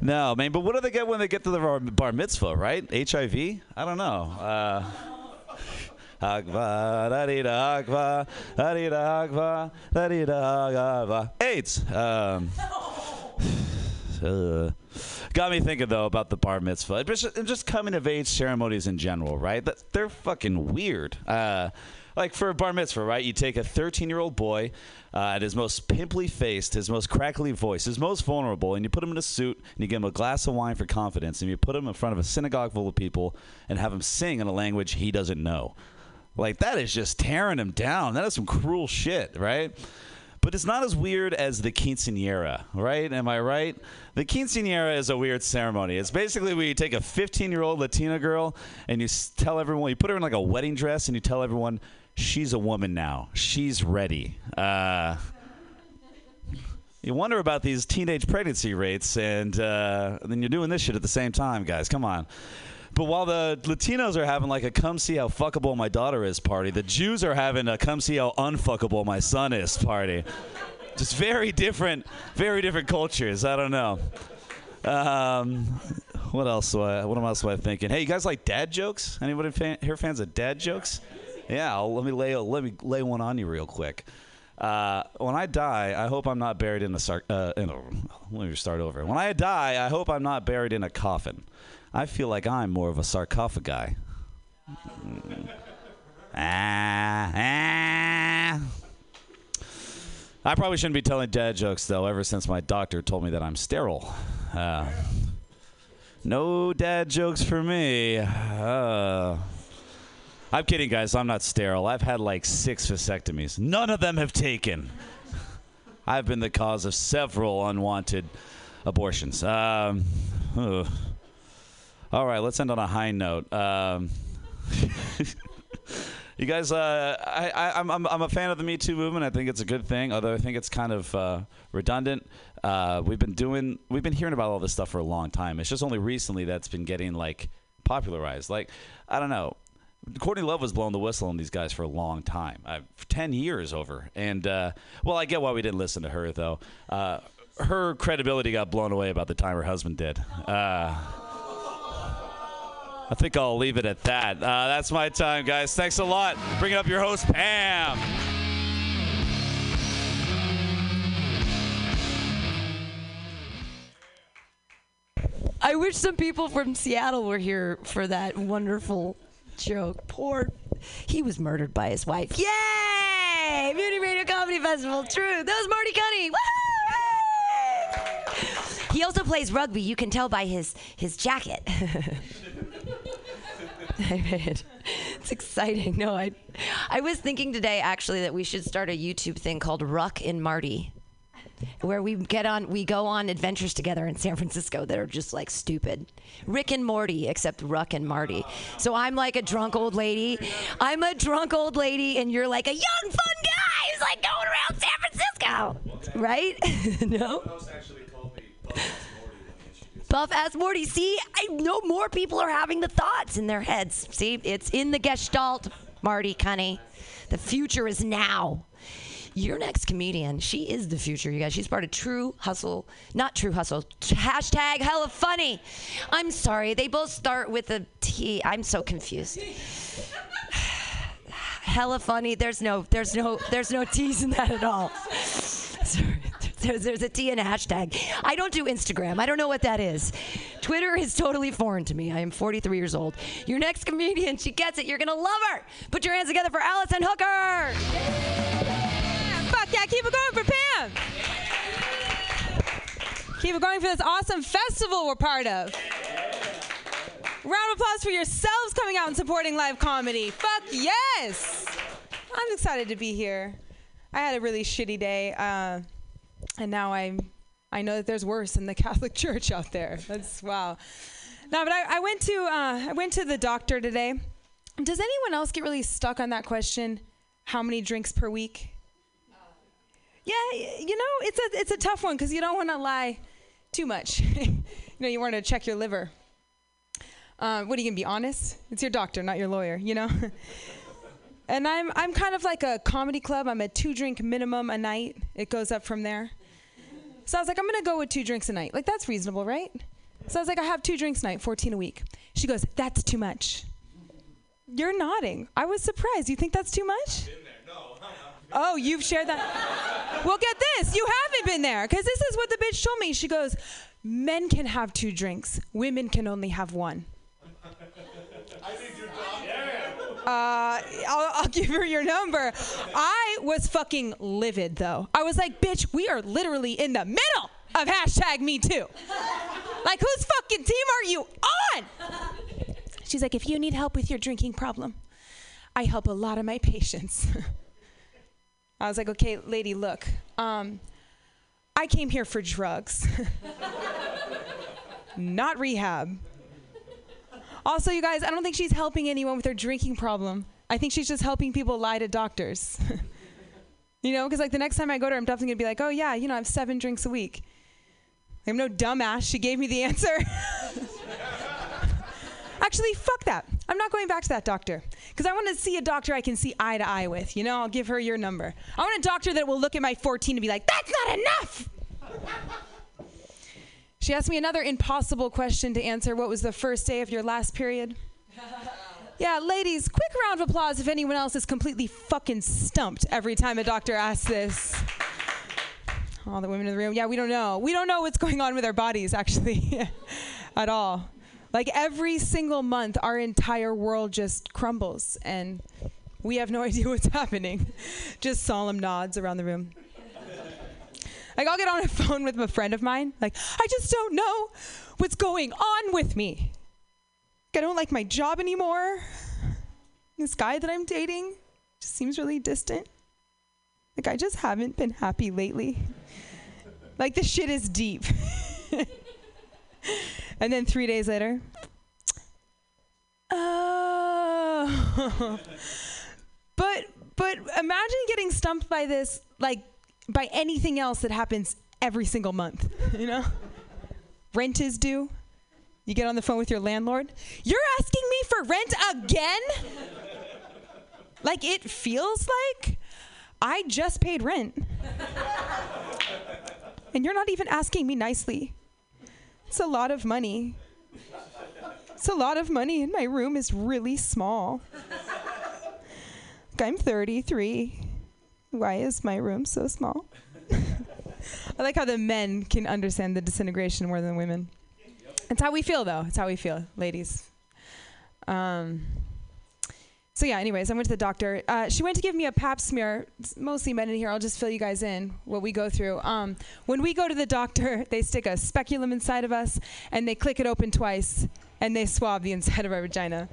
No, man. But what do they get when they get to the bar, bar mitzvah, right? HIV? I don't know. Uh, agva, da-dee-da, agva. AIDS. Um, uh, got me thinking though about the bar mitzvah and just, coming of age ceremonies in general, right? They're fucking weird. Uh, like for a bar mitzvah, right? You take a 13 year old boy uh, at his most pimply faced, his most crackly voice, his most vulnerable, and you put him in a suit and you give him a glass of wine for confidence, and you put him in front of a synagogue full of people and have him sing in a language he doesn't know. Like that is just tearing him down. That is some cruel shit, right? But it's not as weird as the quinceanera, right? Am I right? The quinceanera is a weird ceremony. It's basically where you take a 15 year old Latina girl and you tell everyone, you put her in like a wedding dress and you tell everyone, she's a woman now. She's ready. Uh, you wonder about these teenage pregnancy rates, and uh, then you're doing this shit at the same time, guys. Come on. But while the Latinos are having like a come see how fuckable my daughter is party, the Jews are having a come see how unfuckable my son is party. Just very different, very different cultures. I don't know. Um, what else? I, what else am I thinking? Hey, you guys like dad jokes? Anybody fan, here fans of dad jokes? Yeah, I'll, let me lay let me lay one on you real quick. Uh, when I die, I hope I'm not buried in a sar- uh, in a, let me start over. When I die, I hope I'm not buried in a coffin. I feel like I'm more of a sarcophagi. Mm. Ah, ah. I probably shouldn't be telling dad jokes though. Ever since my doctor told me that I'm sterile. Uh, no dad jokes for me. Uh, I'm kidding, guys. I'm not sterile. I've had like six vasectomies. None of them have taken. I've been the cause of several unwanted abortions. Um. All right, let's end on a high note. Um, you guys, uh, I, I'm, I'm, I'm a fan of the Me Too movement. I think it's a good thing, although I think it's kind of uh, redundant. Uh, we've been doing, we've been hearing about all this stuff for a long time. It's just only recently that's been getting like popularized. Like, I don't know. Courtney Love was blowing the whistle on these guys for a long time, uh, ten years over. And uh, well, I get why we didn't listen to her though. Uh, her credibility got blown away about the time her husband did. Uh, I think I'll leave it at that. Uh, that's my time, guys. Thanks a lot. Bringing up your host, Pam. I wish some people from Seattle were here for that wonderful joke. Poor, he was murdered by his wife. Yay! Mutiny Radio Comedy Festival, true. That was Marty Cunny. He also plays rugby. You can tell by his his jacket. it's exciting. No, I, I was thinking today actually that we should start a YouTube thing called Ruck and Marty, where we get on, we go on adventures together in San Francisco that are just like stupid. Rick and Morty, except Ruck and Marty. So I'm like a drunk old lady. I'm a drunk old lady, and you're like a young fun guy who's like going around San Francisco, right? no. Buff as Morty. See, I know more people are having the thoughts in their heads. See, it's in the gestalt, Marty Cunny. The future is now. Your next comedian, she is the future, you guys. She's part of True Hustle, not True Hustle. Hashtag hella funny. I'm sorry, they both start with a T. I'm so confused. hella funny. There's no, there's no, there's no T's in that at all. Sorry. There's, there's a T in hashtag. I don't do Instagram. I don't know what that is. Twitter is totally foreign to me. I am 43 years old. Your next comedian, she gets it. You're going to love her. Put your hands together for Allison Hooker. Yeah, keep it going for Pam. Keep it going for this awesome festival we're part of. Round of applause for yourselves coming out and supporting live comedy. Fuck yes! I'm excited to be here. I had a really shitty day, uh, and now I'm. I know that there's worse in the Catholic Church out there. That's wow. No, but I, I went to uh, I went to the doctor today. Does anyone else get really stuck on that question? How many drinks per week? Yeah, you know, it's a it's a tough one because you don't want to lie too much. you know, you want to check your liver. Uh, what are you gonna be honest? It's your doctor, not your lawyer. You know. and I'm I'm kind of like a comedy club. I'm a two drink minimum a night. It goes up from there. So I was like, I'm gonna go with two drinks a night. Like that's reasonable, right? So I was like, I have two drinks a night, 14 a week. She goes, that's too much. You're nodding. I was surprised. You think that's too much? Oh, you've shared that. well, get this. You haven't been there because this is what the bitch told me. She goes, men can have two drinks, women can only have one. I Uh, I'll, I'll give her your number. I was fucking livid though. I was like, bitch, we are literally in the middle of hashtag me too. Like, whose fucking team are you on? She's like, if you need help with your drinking problem, I help a lot of my patients. I was like, okay, lady, look. Um, I came here for drugs, not rehab. Also, you guys, I don't think she's helping anyone with their drinking problem. I think she's just helping people lie to doctors. you know, because like the next time I go to her, I'm definitely gonna be like, oh yeah, you know, I have seven drinks a week. I'm no dumbass. She gave me the answer. Actually, fuck that. I'm not going back to that doctor because I want to see a doctor I can see eye to eye with. You know, I'll give her your number. I want a doctor that will look at my 14 and be like, that's not enough. She asked me another impossible question to answer. What was the first day of your last period? Yeah, ladies, quick round of applause if anyone else is completely fucking stumped every time a doctor asks this. All the women in the room. Yeah, we don't know. We don't know what's going on with our bodies, actually, at all. Like every single month, our entire world just crumbles, and we have no idea what's happening. just solemn nods around the room. Like, I'll get on a phone with a friend of mine, like, I just don't know what's going on with me. I don't like my job anymore. This guy that I'm dating just seems really distant. Like, I just haven't been happy lately. Like, the shit is deep. and then three days later, oh. but, but imagine getting stumped by this, like, by anything else that happens every single month, you know? Rent is due. You get on the phone with your landlord. You're asking me for rent again? like it feels like I just paid rent. and you're not even asking me nicely. It's a lot of money. It's a lot of money, and my room is really small. I'm 33. Why is my room so small? I like how the men can understand the disintegration more than women. It's how we feel, though. It's how we feel, ladies. Um, so yeah. Anyways, I went to the doctor. Uh, she went to give me a Pap smear. It's mostly men in here. I'll just fill you guys in what we go through. Um, when we go to the doctor, they stick a speculum inside of us and they click it open twice and they swab the inside of our vagina.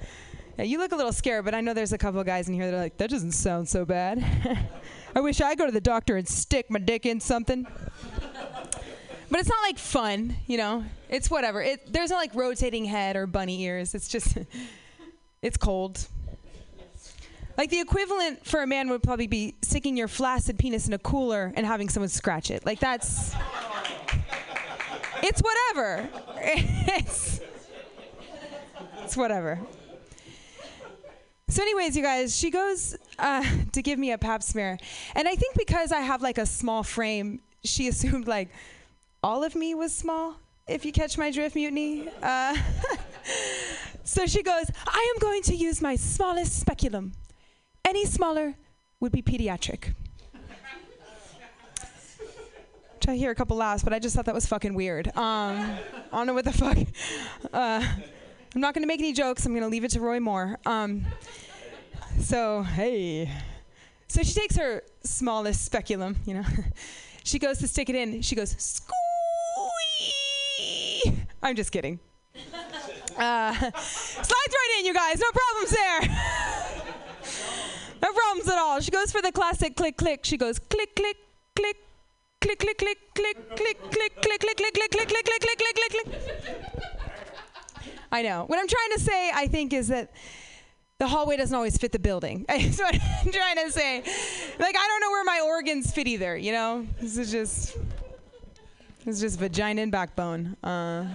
You look a little scared, but I know there's a couple of guys in here that are like, that doesn't sound so bad. I wish I go to the doctor and stick my dick in something. But it's not like fun, you know. It's whatever. It there's not like rotating head or bunny ears. It's just it's cold. Like the equivalent for a man would probably be sticking your flaccid penis in a cooler and having someone scratch it. Like that's it's whatever. It's it's whatever. So, anyways, you guys, she goes uh, to give me a pap smear, and I think because I have like a small frame, she assumed like all of me was small, if you catch my drift, mutiny. Uh, so she goes, I am going to use my smallest speculum. Any smaller would be pediatric. Which I hear a couple laughs, but I just thought that was fucking weird. Um, I don't know what the fuck. Uh, I'm not to make any jokes. I'm to leave it to Roy Moore. Um, so, hey. So she takes her smallest speculum, you know. she goes to stick it in. She goes, squeeze. I'm just kidding. Uh, slides right in, you guys. No problems there. no problems at all. She goes for the classic click click. She goes click click click click click click click click click click click click click click click click click click click. I know. What I'm trying to say, I think, is that the hallway doesn't always fit the building. That's what I'm trying to say. Like I don't know where my organs fit either. You know, this is just. this is just vagina and backbone. Uh,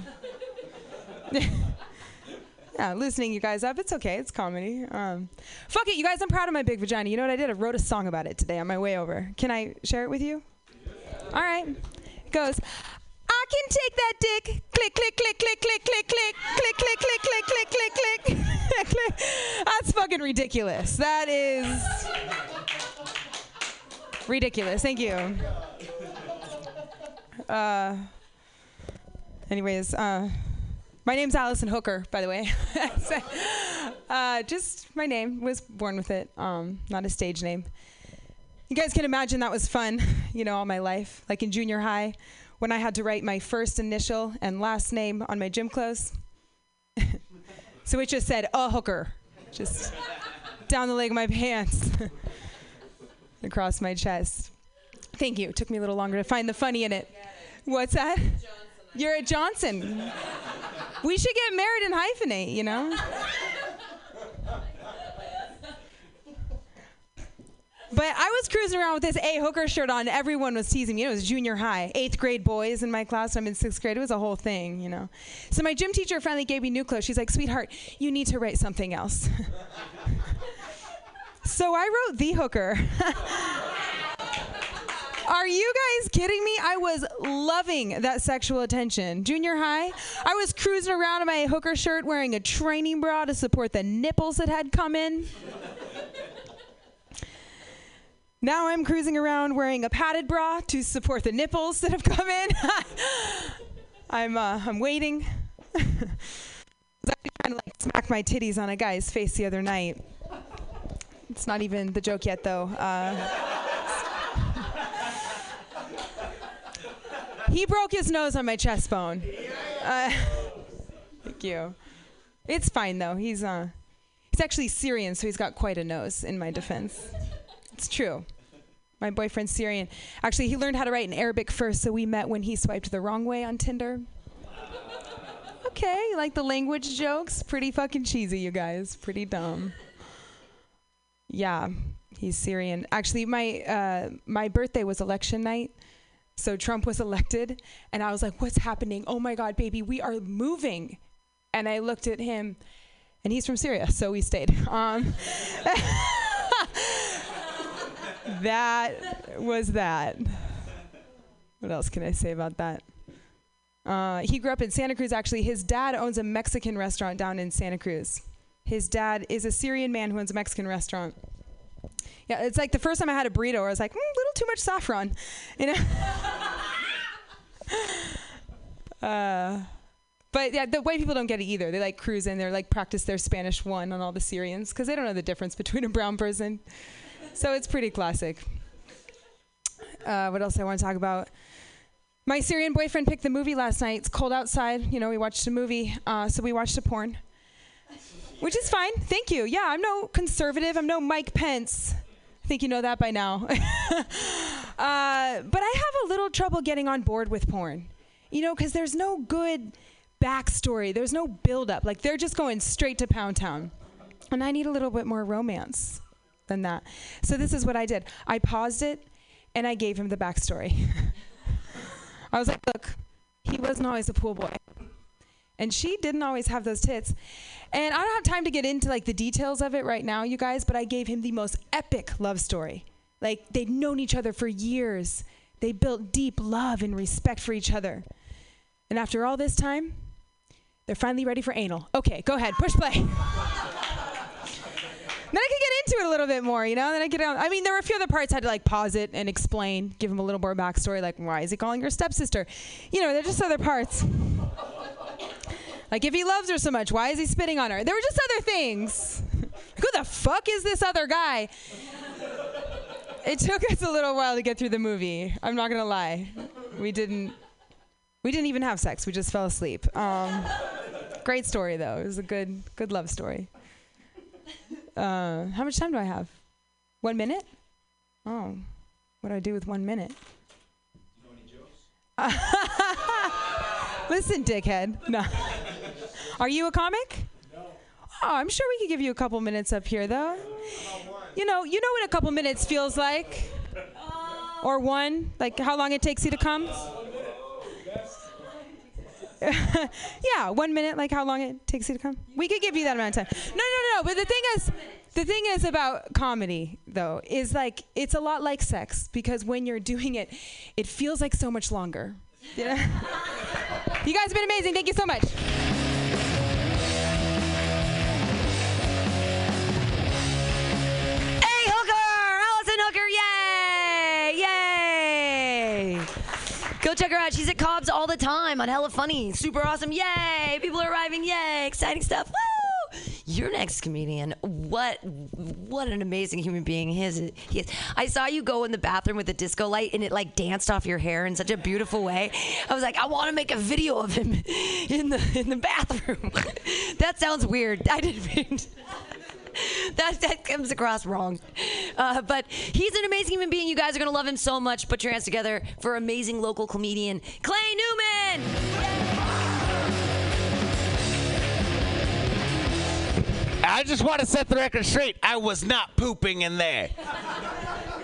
yeah, loosening you guys up. It's okay. It's comedy. Um, fuck it, you guys. I'm proud of my big vagina. You know what I did? I wrote a song about it today on my way over. Can I share it with you? All right. It goes. I can take that dick. Click, click, click, click, click, click, click, click, click, click, click, click, click, click, click. That's fucking ridiculous. That is ridiculous. Thank you. Uh, anyways, uh, my name's Allison Hooker, by the way. uh, just my name. Was born with it. Um, not a stage name. You guys can imagine that was fun, you know, all my life. Like in junior high, when I had to write my first initial and last name on my gym clothes. so it just said, a hooker, just down the leg of my pants. across my chest. Thank you. It took me a little longer to find the funny in it. What's that? You're a Johnson. We should get married and hyphenate, you know? But I was cruising around with this A hooker shirt on. Everyone was teasing me. It was junior high, eighth grade boys in my class. I'm in sixth grade. It was a whole thing, you know. So my gym teacher finally gave me new clothes. She's like, "Sweetheart, you need to write something else." so I wrote the hooker. Are you guys kidding me? I was loving that sexual attention. Junior high, I was cruising around in my hooker shirt wearing a training bra to support the nipples that had come in. Now I'm cruising around wearing a padded bra to support the nipples that have come in. I'm uh, I'm waiting. I was actually trying to like smack my titties on a guy's face the other night. It's not even the joke yet, though. Uh, he broke his nose on my chest bone. Uh, thank you. It's fine though. He's uh, he's actually Syrian, so he's got quite a nose. In my defense, it's true. My boyfriend's Syrian. Actually, he learned how to write in Arabic first, so we met when he swiped the wrong way on Tinder. Okay, like the language jokes? Pretty fucking cheesy, you guys. Pretty dumb. Yeah, he's Syrian. Actually, my uh, my birthday was election night. So Trump was elected, and I was like, "What's happening? Oh my God, baby, we are moving!" And I looked at him, and he's from Syria, so we stayed. Um, that was that. What else can I say about that? Uh, he grew up in Santa Cruz. Actually, his dad owns a Mexican restaurant down in Santa Cruz. His dad is a Syrian man who owns a Mexican restaurant. Yeah, it's like the first time I had a burrito, I was like, mm, a little too much saffron, you know. uh, but yeah, the white people don't get it either. They like cruise in, they're like practice their Spanish one on all the Syrians because they don't know the difference between a brown person. So it's pretty classic. Uh, what else I want to talk about? My Syrian boyfriend picked the movie last night. It's cold outside. You know, we watched a movie, uh, so we watched a porn, which is fine. Thank you. Yeah, I'm no conservative. I'm no Mike Pence. I think you know that by now. uh, but I have a little trouble getting on board with porn. You know, because there's no good backstory. There's no build-up. Like they're just going straight to Pound Town, and I need a little bit more romance than that. So this is what I did. I paused it, and I gave him the backstory. I was like, look, he wasn't always a pool boy. And she didn't always have those tits. And I don't have time to get into like the details of it right now, you guys, but I gave him the most epic love story. Like they'd known each other for years. They built deep love and respect for each other. And after all this time, they're finally ready for anal. Okay, go ahead, push play. then I could get into it a little bit more, you know. Then I get on. I mean, there were a few other parts I had to like pause it and explain, give him a little more backstory, like why is he calling her stepsister? You know, they're just other parts. like if he loves her so much, why is he spitting on her? There were just other things. Who the fuck is this other guy? It took us a little while to get through the movie. I'm not gonna lie. We didn't. We didn't even have sex. We just fell asleep. Um, great story though. It was a good, good love story. Uh, how much time do I have? One minute? Oh, what do I do with one minute? Do you know any jokes? Listen, dickhead. No. Are you a comic? No. Oh, I'm sure we could give you a couple minutes up here, though. You know, you know what a couple minutes feels like, or one, like how long it takes you to come. yeah, one minute, like how long it takes you to come. We could give you that amount of time. No, no, no. But the thing is, the thing is about comedy, though, is like it's a lot like sex because when you're doing it, it feels like so much longer. Know? you guys have been amazing. Thank you so much. Check her out. She's at Cobb's all the time on Hella Funny. Super awesome. Yay! People are arriving. Yay! Exciting stuff. Woo! Your next comedian. What what an amazing human being he is. He is. I saw you go in the bathroom with a disco light and it like danced off your hair in such a beautiful way. I was like, I want to make a video of him in the in the bathroom. that sounds weird. I didn't mean that that comes across wrong. Uh, but he's an amazing human being. You guys are going to love him so much. Put your hands together for amazing local comedian Clay Newman. I just want to set the record straight. I was not pooping in there.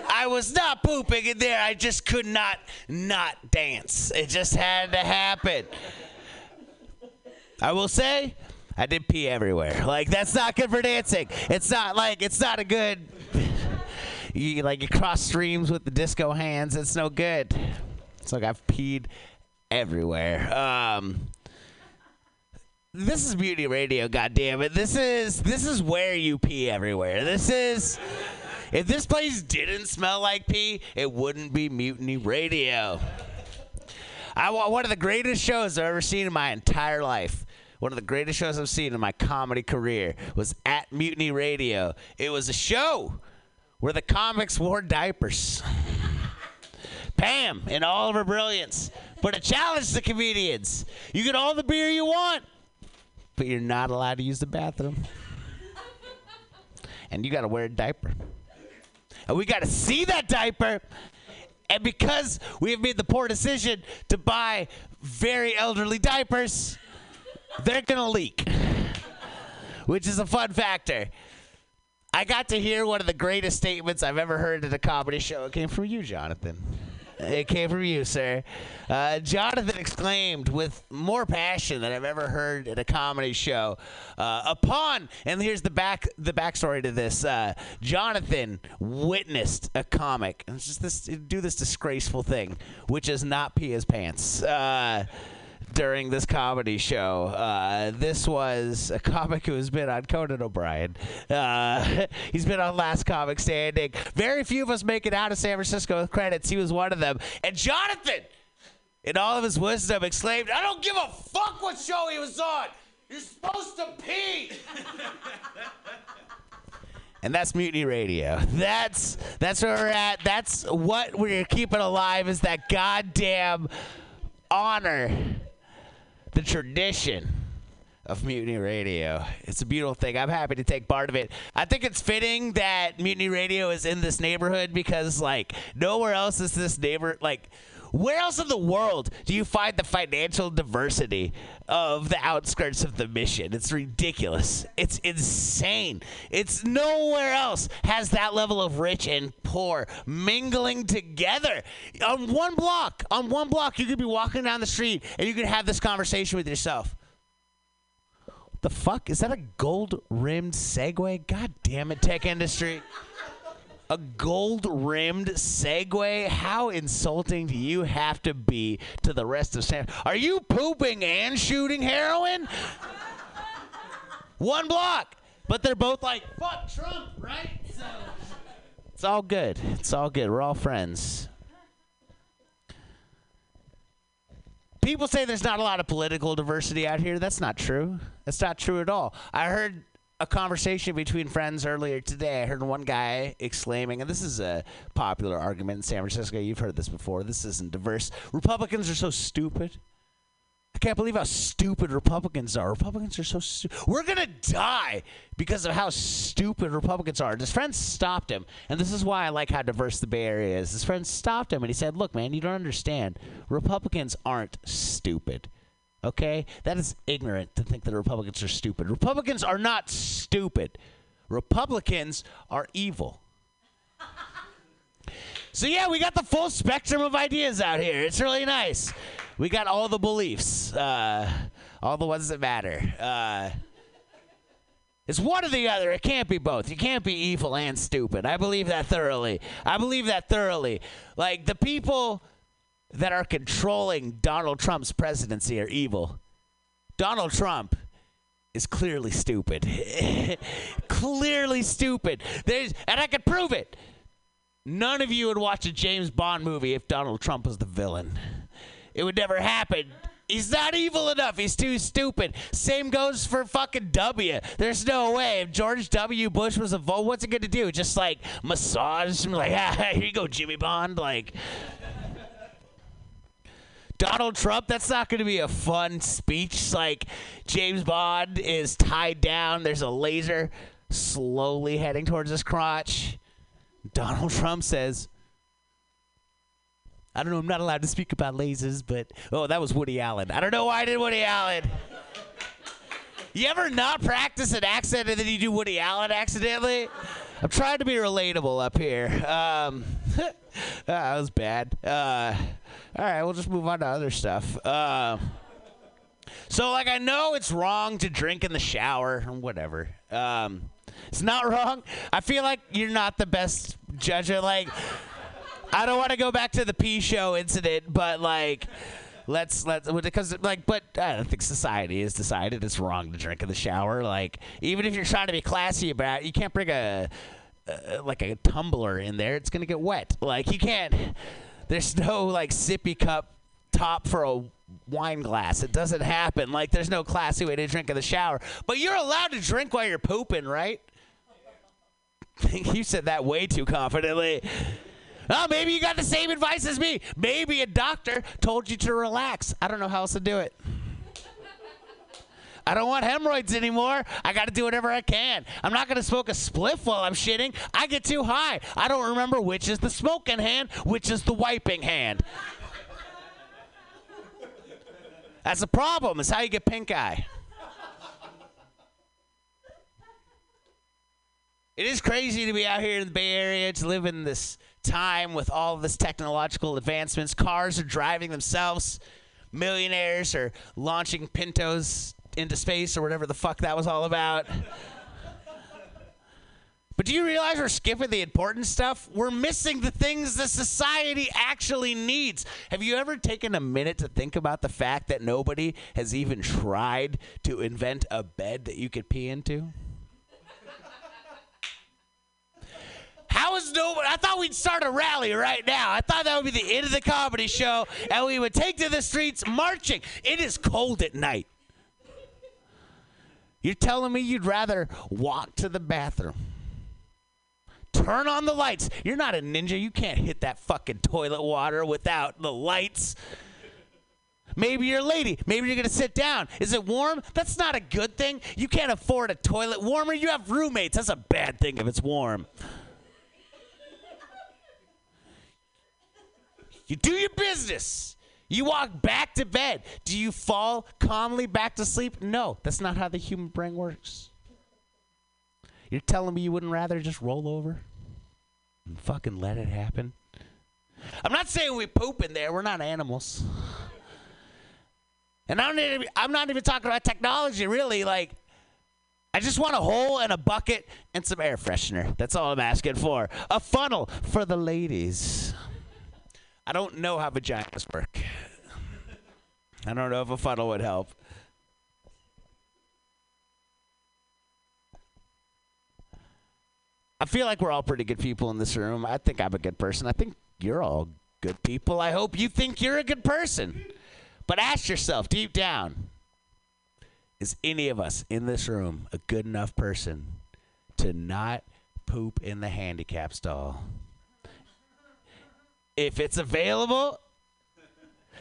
I was not pooping in there. I just could not not dance. It just had to happen. I will say, I did pee everywhere. Like that's not good for dancing. It's not like it's not a good. You like you cross streams with the disco hands. It's no good. It's like I've peed everywhere. Um, this is Mutiny Radio, goddamn it! This is this is where you pee everywhere. This is if this place didn't smell like pee, it wouldn't be Mutiny Radio. I one of the greatest shows I've ever seen in my entire life. One of the greatest shows I've seen in my comedy career was at Mutiny Radio. It was a show where the comics wore diapers. Pam, in all of her brilliance, but it challenged the comedians. You get all the beer you want, but you're not allowed to use the bathroom. And you got to wear a diaper. And we got to see that diaper. And because we have made the poor decision to buy very elderly diapers, they're going to leak, which is a fun factor. I got to hear one of the greatest statements I've ever heard at a comedy show. It came from you, Jonathan. It came from you, sir. Uh, Jonathan exclaimed with more passion than I've ever heard at a comedy show. Uh, upon, and here's the back the backstory to this. Uh, Jonathan witnessed a comic, and just this do this disgraceful thing, which is not pee his pants. During this comedy show. Uh, this was a comic who has been on Conan O'Brien. Uh, he's been on Last Comic Standing. Very few of us make it out of San Francisco with credits. He was one of them. And Jonathan, in all of his wisdom, exclaimed, I don't give a fuck what show he was on. You're supposed to pee. and that's Mutiny Radio. That's that's where we're at. That's what we're keeping alive is that goddamn honor, the tradition of Mutiny Radio. It's a beautiful thing. I'm happy to take part of it. I think it's fitting that Mutiny Radio is in this neighborhood because like nowhere else is this neighbor like where else in the world do you find the financial diversity of the outskirts of the mission? It's ridiculous. It's insane. It's nowhere else has that level of rich and poor mingling together. On one block, on one block, you could be walking down the street and you could have this conversation with yourself. What the fuck? Is that a gold rimmed Segway? God damn it, tech industry. A gold rimmed Segway? How insulting do you have to be to the rest of San? Are you pooping and shooting heroin? One block. But they're both like, fuck Trump, right? So it's all good. It's all good. We're all friends. People say there's not a lot of political diversity out here. That's not true. That's not true at all. I heard a conversation between friends earlier today. I heard one guy exclaiming, and this is a popular argument in San Francisco. You've heard this before. This isn't diverse. Republicans are so stupid. I can't believe how stupid Republicans are. Republicans are so stupid. We're going to die because of how stupid Republicans are. And his friend stopped him. And this is why I like how diverse the Bay Area is. His friend stopped him and he said, Look, man, you don't understand. Republicans aren't stupid. Okay? That is ignorant to think that Republicans are stupid. Republicans are not stupid. Republicans are evil. So yeah, we got the full spectrum of ideas out here. It's really nice. We got all the beliefs, uh, all the ones that matter. Uh, it's one or the other. It can't be both. You can't be evil and stupid. I believe that thoroughly. I believe that thoroughly. Like the people that are controlling Donald Trump's presidency are evil. Donald Trump is clearly stupid. clearly stupid. There's, and I can prove it. None of you would watch a James Bond movie if Donald Trump was the villain. It would never happen. He's not evil enough. He's too stupid. Same goes for fucking W. There's no way. If George W. Bush was a vote, what's it going to do? Just like massage him? Like, ah, here you go, Jimmy Bond. Like, Donald Trump, that's not going to be a fun speech. Like, James Bond is tied down. There's a laser slowly heading towards his crotch. Donald Trump says, I don't know, I'm not allowed to speak about lasers, but oh, that was Woody Allen. I don't know why I did Woody Allen. You ever not practice an accent and then you do Woody Allen accidentally? I'm trying to be relatable up here. Um, that was bad. Uh, all right, we'll just move on to other stuff. Uh, so, like, I know it's wrong to drink in the shower or whatever. Um, it's not wrong. I feel like you're not the best judge of, like, I don't want to go back to the P show incident, but, like, let's let's because like but I don't think society has decided it's wrong to drink in the shower. Like even if you're trying to be classy about it, you can't bring a uh, like a tumbler in there. It's gonna get wet. Like you can't. There's no like sippy cup top for a wine glass. It doesn't happen. Like there's no classy way to drink in the shower. But you're allowed to drink while you're pooping, right? you said that way too confidently. Oh, maybe you got the same advice as me. Maybe a doctor told you to relax. I don't know how else to do it. I don't want hemorrhoids anymore. I got to do whatever I can. I'm not going to smoke a spliff while I'm shitting. I get too high. I don't remember which is the smoking hand, which is the wiping hand. That's a problem. It's how you get pink eye. It is crazy to be out here in the Bay Area to live in this time with all this technological advancements. Cars are driving themselves. Millionaires are launching Pintos into space or whatever the fuck that was all about. But do you realize we're skipping the important stuff? We're missing the things the society actually needs. Have you ever taken a minute to think about the fact that nobody has even tried to invent a bed that you could pee into? How is nobody? I thought we'd start a rally right now. I thought that would be the end of the comedy show, and we would take to the streets marching. It is cold at night. You're telling me you'd rather walk to the bathroom, turn on the lights. You're not a ninja. You can't hit that fucking toilet water without the lights. Maybe you're a lady. Maybe you're going to sit down. Is it warm? That's not a good thing. You can't afford a toilet warmer. You have roommates. That's a bad thing if it's warm. You do your business. You walk back to bed. Do you fall calmly back to sleep? No, that's not how the human brain works. You're telling me you wouldn't rather just roll over and fucking let it happen? I'm not saying we poop in there. We're not animals. And I'm not even, I'm not even talking about technology, really. Like, I just want a hole and a bucket and some air freshener. That's all I'm asking for. A funnel for the ladies. I don't know how vaginas work. I don't know if a funnel would help. I feel like we're all pretty good people in this room. I think I'm a good person. I think you're all good people. I hope you think you're a good person. But ask yourself deep down is any of us in this room a good enough person to not poop in the handicap stall? If it's available,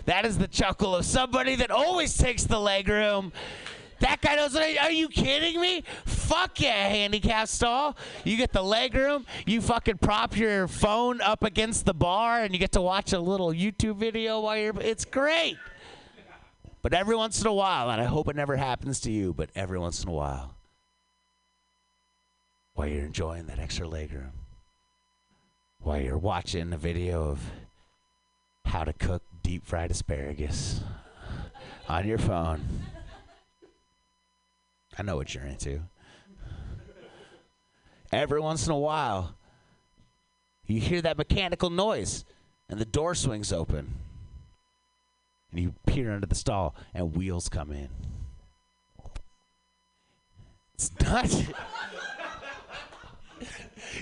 that is the chuckle of somebody that always takes the leg room. That guy knows. Are you kidding me? Fuck yeah, handicap stall. You get the leg room. You fucking prop your phone up against the bar, and you get to watch a little YouTube video while you're. It's great. But every once in a while, and I hope it never happens to you, but every once in a while, while you're enjoying that extra leg room, while you're watching a video of how to cook deep fried asparagus on your phone. I know what you're into. Every once in a while, you hear that mechanical noise and the door swings open. And you peer under the stall and wheels come in. It's not.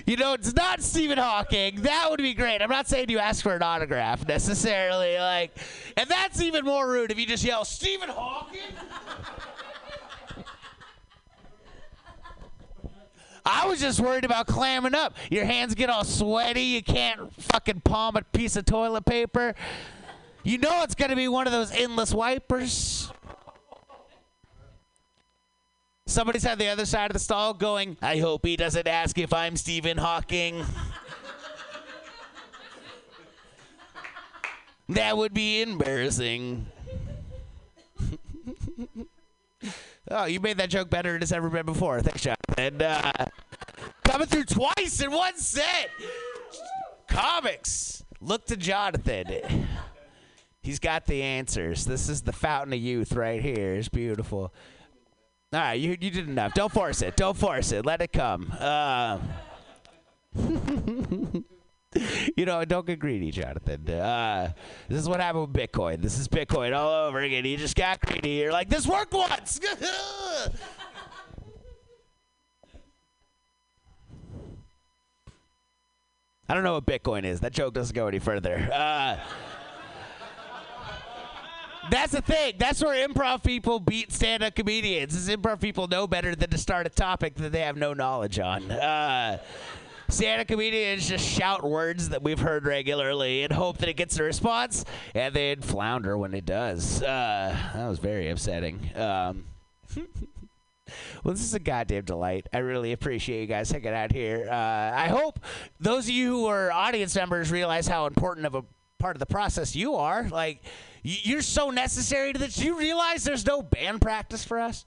You know, it's not Stephen Hawking. That would be great. I'm not saying you ask for an autograph necessarily, like, and that's even more rude if you just yell Stephen Hawking. I was just worried about clamming up. Your hands get all sweaty. You can't fucking palm a piece of toilet paper. You know it's going to be one of those endless wipers. Somebody's at the other side of the stall going, I hope he doesn't ask if I'm Stephen Hawking. that would be embarrassing. oh, you made that joke better than it's ever been before. Thanks, John. And uh, coming through twice in one set. Comics, look to Jonathan. He's got the answers. This is the fountain of youth right here. It's beautiful. All right, you you did enough. Don't force it. Don't force it. Let it come. Uh, you know, don't get greedy, Jonathan. Uh, this is what happened with Bitcoin. This is Bitcoin all over again. You just got greedy. You're like, this worked once. I don't know what Bitcoin is. That joke doesn't go any further. Uh, that's the thing. That's where improv people beat stand-up comedians. Is improv people know better than to start a topic that they have no knowledge on. Uh, stand-up comedians just shout words that we've heard regularly and hope that it gets a response, and then flounder when it does. Uh, that was very upsetting. Um, well, this is a goddamn delight. I really appreciate you guys hanging out here. Uh, I hope those of you who are audience members realize how important of a part of the process you are. Like, you're so necessary to this. Do you realize there's no band practice for us?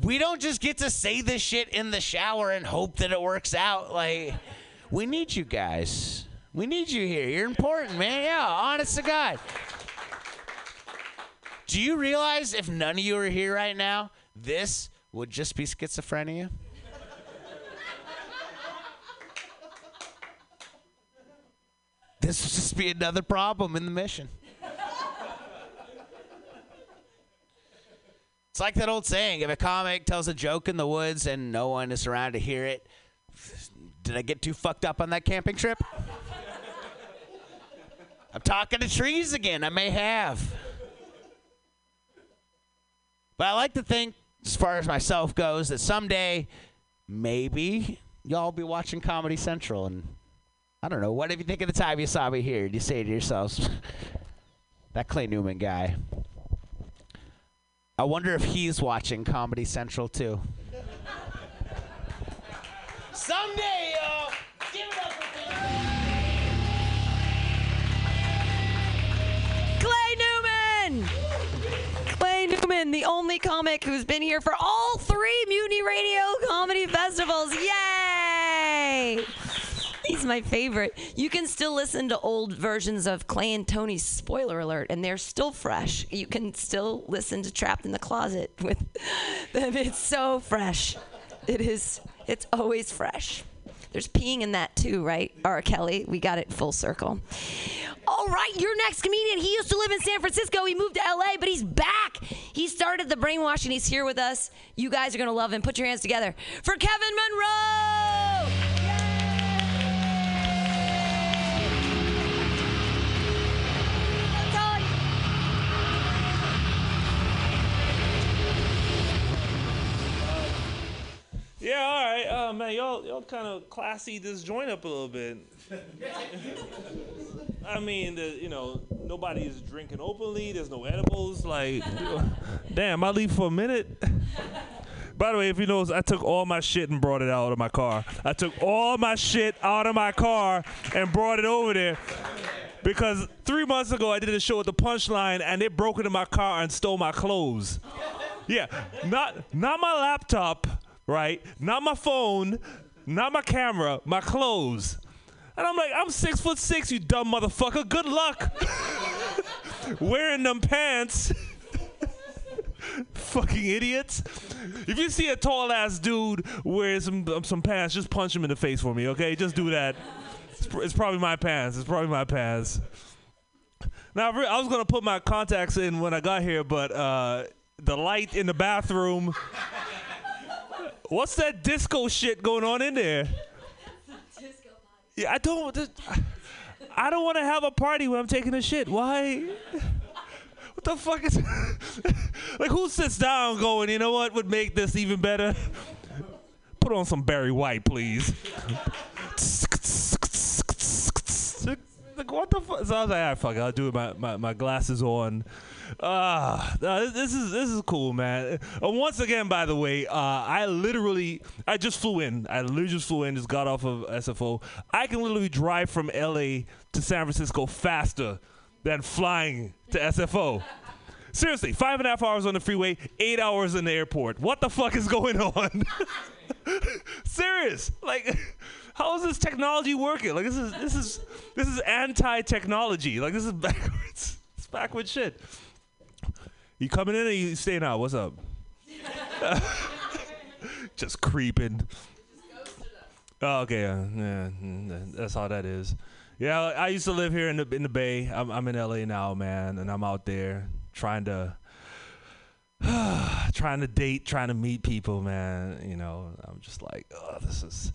We don't just get to say this shit in the shower and hope that it works out. Like, we need you guys. We need you here. You're important, man. Yeah, honest to God. Do you realize if none of you are here right now, this would just be schizophrenia? This would just be another problem in the mission. It's like that old saying if a comic tells a joke in the woods and no one is around to hear it, did I get too fucked up on that camping trip? I'm talking to trees again. I may have. But I like to think, as far as myself goes, that someday, maybe y'all will be watching Comedy Central, and I don't know. What if you think of the time you saw me here? and You say to yourselves, "That Clay Newman guy." I wonder if he's watching Comedy Central too. Someday, y'all. Give it up for Clay Newman! Clay Newman, the only comic who's been here for all three Mutiny Radio comedy festivals. Yay! He's my favorite. You can still listen to old versions of Clay and Tony's spoiler alert, and they're still fresh. You can still listen to Trapped in the Closet with them. It's so fresh. It is, it's always fresh. There's peeing in that too, right? R. Kelly, we got it full circle. All right, your next comedian. He used to live in San Francisco. He moved to LA, but he's back. He started the brainwashing. He's here with us. You guys are gonna love him. Put your hands together for Kevin Monroe. Yeah, all right. Uh, man, y'all, y'all kind of classy this joint up a little bit. I mean, the, you know, nobody's drinking openly. There's no edibles. Like, damn, I leave for a minute. By the way, if you notice, I took all my shit and brought it out of my car. I took all my shit out of my car and brought it over there. Because three months ago, I did a show at the Punchline, and they broke into my car and stole my clothes. Yeah, not not my laptop, right? Not my phone, not my camera, my clothes. And I'm like, I'm six foot six, you dumb motherfucker. Good luck wearing them pants. Fucking idiots. If you see a tall ass dude wearing some um, some pants, just punch him in the face for me, okay? Just do that. It's, pr- it's probably my pants. It's probably my pants. Now, I was gonna put my contacts in when I got here, but uh, the light in the bathroom. What's that disco shit going on in there? Yeah, I don't. I don't want to have a party when I'm taking a shit. Why? What the fuck is? like, who sits down going, you know what would make this even better? Put on some Barry White, please. like, what the fuck? So I was like, all right, fuck I'll do it. My, my, my glasses on. Uh, this- this is this is cool, man. Uh, once again, by the way, uh, I literally I just flew in. I literally just flew in. Just got off of SFO. I can literally drive from LA to San Francisco faster than flying to SFO. Seriously, five and a half hours on the freeway, eight hours in the airport. What the fuck is going on? Serious? Like, how is this technology working? Like, this is this is this is anti-technology. Like, this is backwards. It's backwards shit. You coming in or you staying out? What's up? Just creeping. Oh, okay, yeah, that's all that is. Yeah, I used to live here in the in the Bay. I'm I'm in LA now, man, and I'm out there trying to trying to date, trying to meet people, man. You know, I'm just like, oh, this is.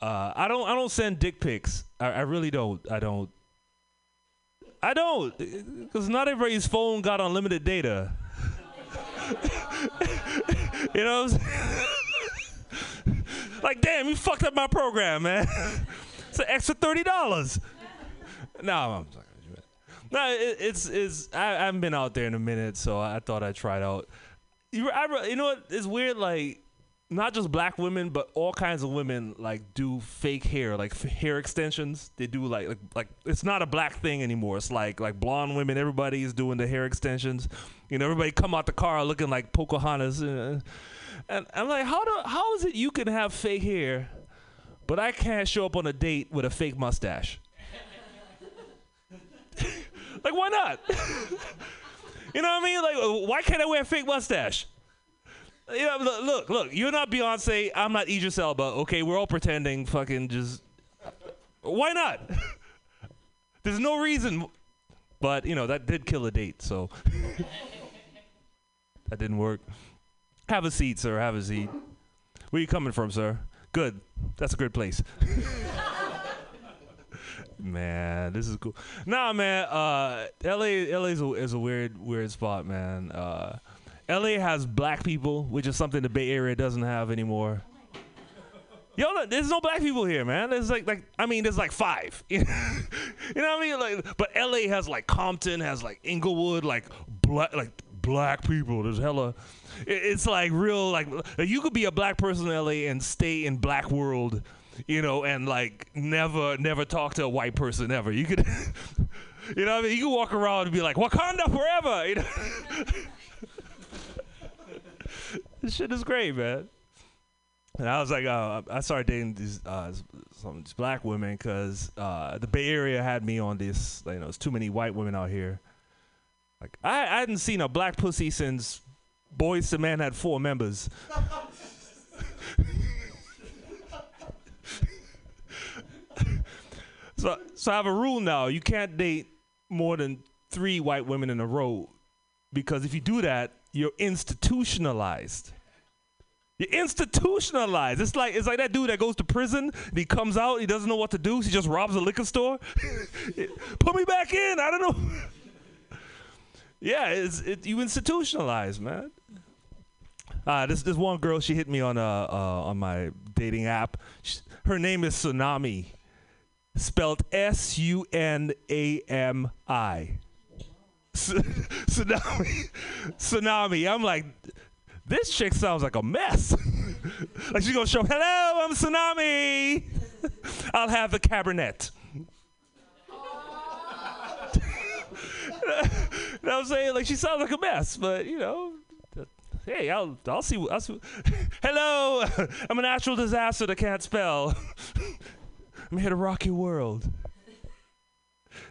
Uh, I don't I don't send dick pics. I, I really don't. I don't. I don't, because not everybody's phone got unlimited data. you know. What I'm saying? like, damn, you fucked up my program, man. it's an extra thirty dollars. No, I'm sorry. No, it, it's it's. I, I haven't been out there in a minute, so I thought I'd try it out. You, I, you know what? It's weird. Like, not just black women, but all kinds of women like do fake hair, like hair extensions. They do like, like like it's not a black thing anymore. It's like like blonde women. Everybody is doing the hair extensions. You know, everybody come out the car looking like Pocahontas. And I'm like, how do how is it you can have fake hair, but I can't show up on a date with a fake mustache? like, why not? you know what I mean? Like, why can't I wear a fake mustache? You know, look, look, look, you're not Beyonce. I'm not Idris Elba. Okay, we're all pretending. Fucking just. Why not? There's no reason. But you know that did kill a date, so that didn't work. Have a seat, sir. Have a seat. Where you coming from, sir? Good. That's a good place. man, this is cool. Nah, man. Uh, LA, LA is a, is a weird, weird spot, man. Uh, LA has black people, which is something the Bay Area doesn't have anymore. Yo, look, there's no black people here, man. There's like, like I mean, there's like five. you know what I mean? Like, but LA has like Compton, has like Inglewood, like black, like black people. There's hella. It's like real, like you could be a black person in LA and stay in black world, you know, and like never, never talk to a white person ever. You could, you know, what I mean, you could walk around and be like Wakanda forever. You know. This shit is great, man. And I was like, uh, I started dating these uh, some these black women because uh, the Bay Area had me on this. You know, there's too many white women out here. Like I, I hadn't seen a black pussy since Boyz II Men had four members. so, so I have a rule now: you can't date more than three white women in a row, because if you do that, you're institutionalized. You're institutionalized. It's like it's like that dude that goes to prison. And he comes out. He doesn't know what to do. So he just robs a liquor store. Put me back in. I don't know. yeah, it's it, you institutionalized, man. Uh, this this one girl. She hit me on uh, uh on my dating app. Sh her name is Tsunami, spelled S U N A M I. Tsunami. Tsunami. I'm like, this chick sounds like a mess. like she's gonna show, hello, I'm Tsunami. I'll have the Cabernet. you know what I'm saying? Like she sounds like a mess, but you know, hey, I'll I'll see. I'll see. Hello, I'm a natural disaster that can't spell. I'm here to rock your world.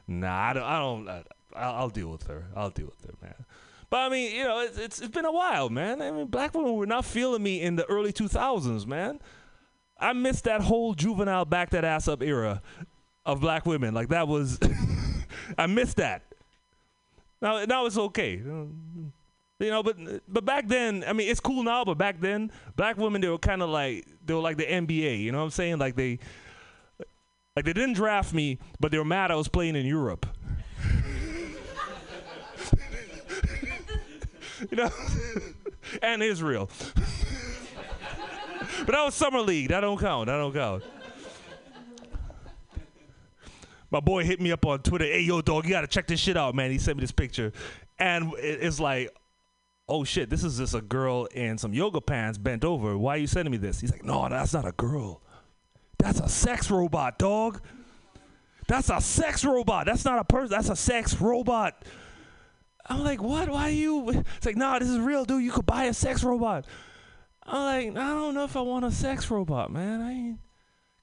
Nah, I don't. I don't I, I'll, I'll deal with her. I'll deal with her, man. But I mean, you know, it's, it's it's been a while, man. I mean, black women were not feeling me in the early 2000s, man. I missed that whole juvenile back that ass up era of black women. Like that was, I missed that. Now now it's okay. You know, but but back then, I mean, it's cool now, but back then, black women they were kind of like they were like the NBA. You know what I'm saying? Like they like they didn't draft me, but they were mad I was playing in Europe. You know, and Israel. but that was summer league. That don't count. That don't count. My boy hit me up on Twitter. Hey, yo, dog, you gotta check this shit out, man. He sent me this picture. and it's like, oh shit, this is just a girl in some yoga pants bent over. Why are you sending me this? He's like, no, that's not a girl. That's a sex robot, dog. That's a sex robot. That's not a person. That's a sex robot. I'm like, what? Why are you? It's like, nah, this is real, dude. You could buy a sex robot. I'm like, I don't know if I want a sex robot, man. I ain't.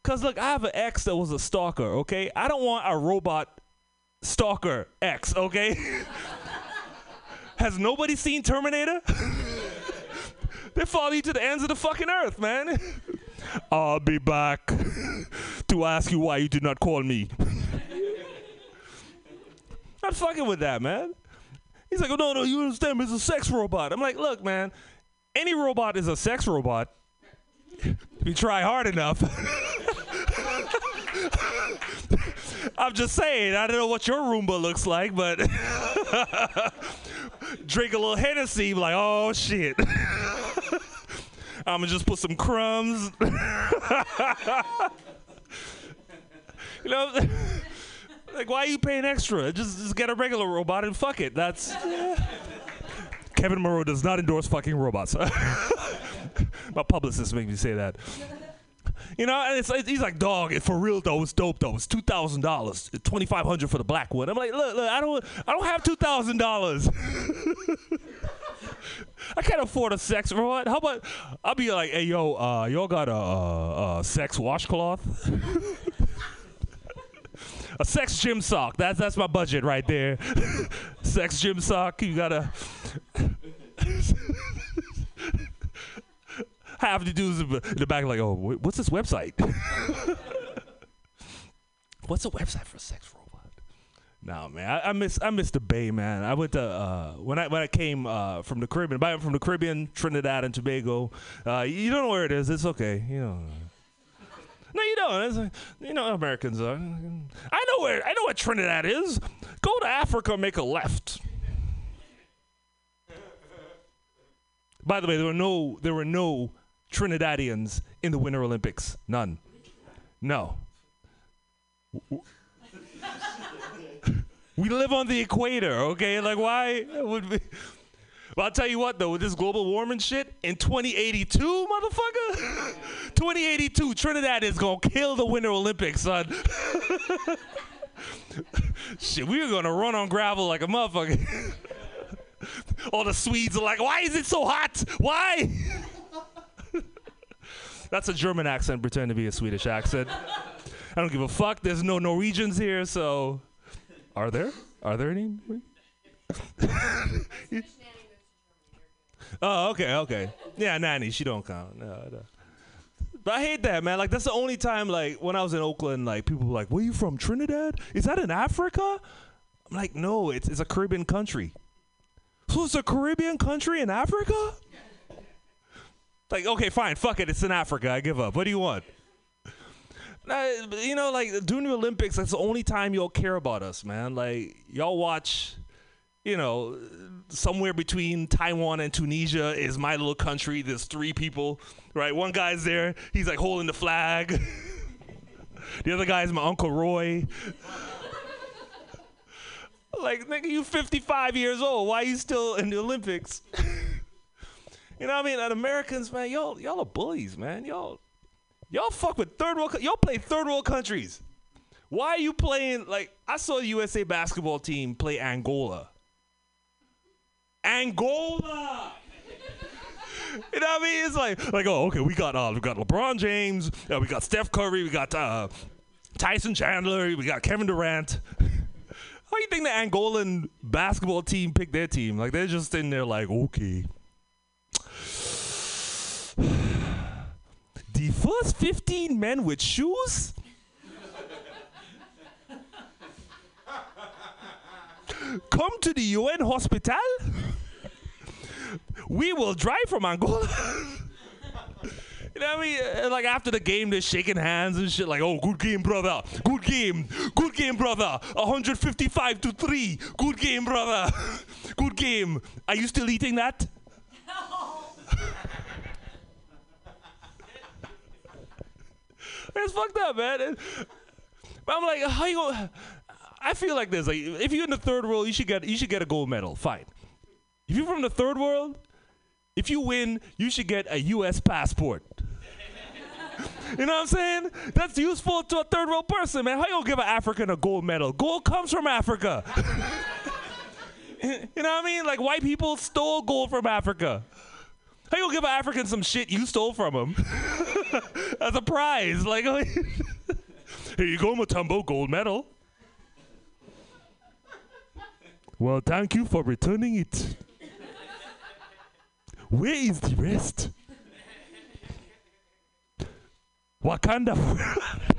Cause look, I have an ex that was a stalker. Okay, I don't want a robot stalker ex. Okay. Has nobody seen Terminator? they follow you to the ends of the fucking earth, man. I'll be back to ask you why you did not call me. Not fucking with that, man. He's like, oh, no, no, you understand? It's a sex robot. I'm like, look, man, any robot is a sex robot if you try hard enough. I'm just saying, I don't know what your Roomba looks like, but drink a little Hennessy, like, oh shit. I'm gonna just put some crumbs. you know, like why are you paying extra? Just just get a regular robot and fuck it. That's Kevin Moreau does not endorse fucking robots. My publicist make me say that. You know, and it's, it's he's like, dog, for real though, it's dope though. It's two thousand dollars, twenty five hundred for the black one. I'm like, look, look, I don't, I don't have two thousand dollars. I can't afford a sex robot. How about I'll be like, hey yo, uh, y'all got a, a, a sex washcloth? A sex gym sock. That's that's my budget right there. sex gym sock. You gotta. Half the dudes in the back like, oh, what's this website? what's a website for a sex robot? No, man, I, I miss I miss the Bay, man. I went to uh, when I when I came uh, from the Caribbean. By from the Caribbean, Trinidad and Tobago. Uh, you don't know where it is. It's okay. You know. No, you don't. It's, you know, Americans are. I know where. I know what Trinidad is. Go to Africa, make a left. By the way, there were no there were no Trinidadians in the Winter Olympics. None. No. We live on the equator, okay? Like why would we But I'll tell you what though, with this global warming shit, in 2082, motherfucker, 2082, Trinidad is gonna kill the Winter Olympics, son. shit, we are gonna run on gravel like a motherfucker. All the Swedes are like, why is it so hot? Why? That's a German accent, pretend to be a Swedish accent. I don't give a fuck. There's no Norwegians here, so. Are there? Are there any? Oh, okay, okay. Yeah, nanny, she don't count. No, no. But I hate that, man. Like that's the only time, like when I was in Oakland, like people were like, "Where you from? Trinidad? Is that in Africa?" I'm like, "No, it's it's a Caribbean country." So it's a Caribbean country in Africa? Like, okay, fine, fuck it, it's in Africa. I give up. What do you want? Nah, you know, like during the Olympics, that's the only time y'all care about us, man. Like y'all watch, you know, somewhere between Taiwan and Tunisia is my little country. There's three people, right? One guy's there. He's like holding the flag. the other guy's my uncle Roy. like, nigga, you 55 years old. Why you still in the Olympics? you know what I mean? And Americans, man, y'all, y'all are bullies, man. Y'all, y'all fuck with third world. Y'all play third world countries. Why are you playing? Like, I saw the USA basketball team play Angola. Angola. You know what I mean? It's like, like, oh, okay, we got, uh, we got LeBron James, uh, we got Steph Curry, we got uh, Tyson Chandler, we got Kevin Durant. How do you think the Angolan basketball team picked their team? Like they're just in there, like, okay. The first 15 men with shoes? Come to the UN hospital? We will drive from Angola. You know what I mean? Uh, Like after the game, they're shaking hands and shit. Like, oh, good game, brother. Good game. Good game, brother. 155 to three. Good game, brother. Good game. Are you still eating that? It's fucked up, man. I'm like, how you gonna? I feel like this. Like, if you're in the third world, you should get you should get a gold medal. Fine. If you're from the third world, if you win, you should get a U.S. passport. you know what I'm saying? That's useful to a third world person, man. How you gonna give an African a gold medal? Gold comes from Africa. you know what I mean? Like white people stole gold from Africa. How you gonna give an African some shit you stole from him as a prize? Like, here you go, Matumbo, gold medal. Well, thank you for returning it. Where is the rest? Wakanda.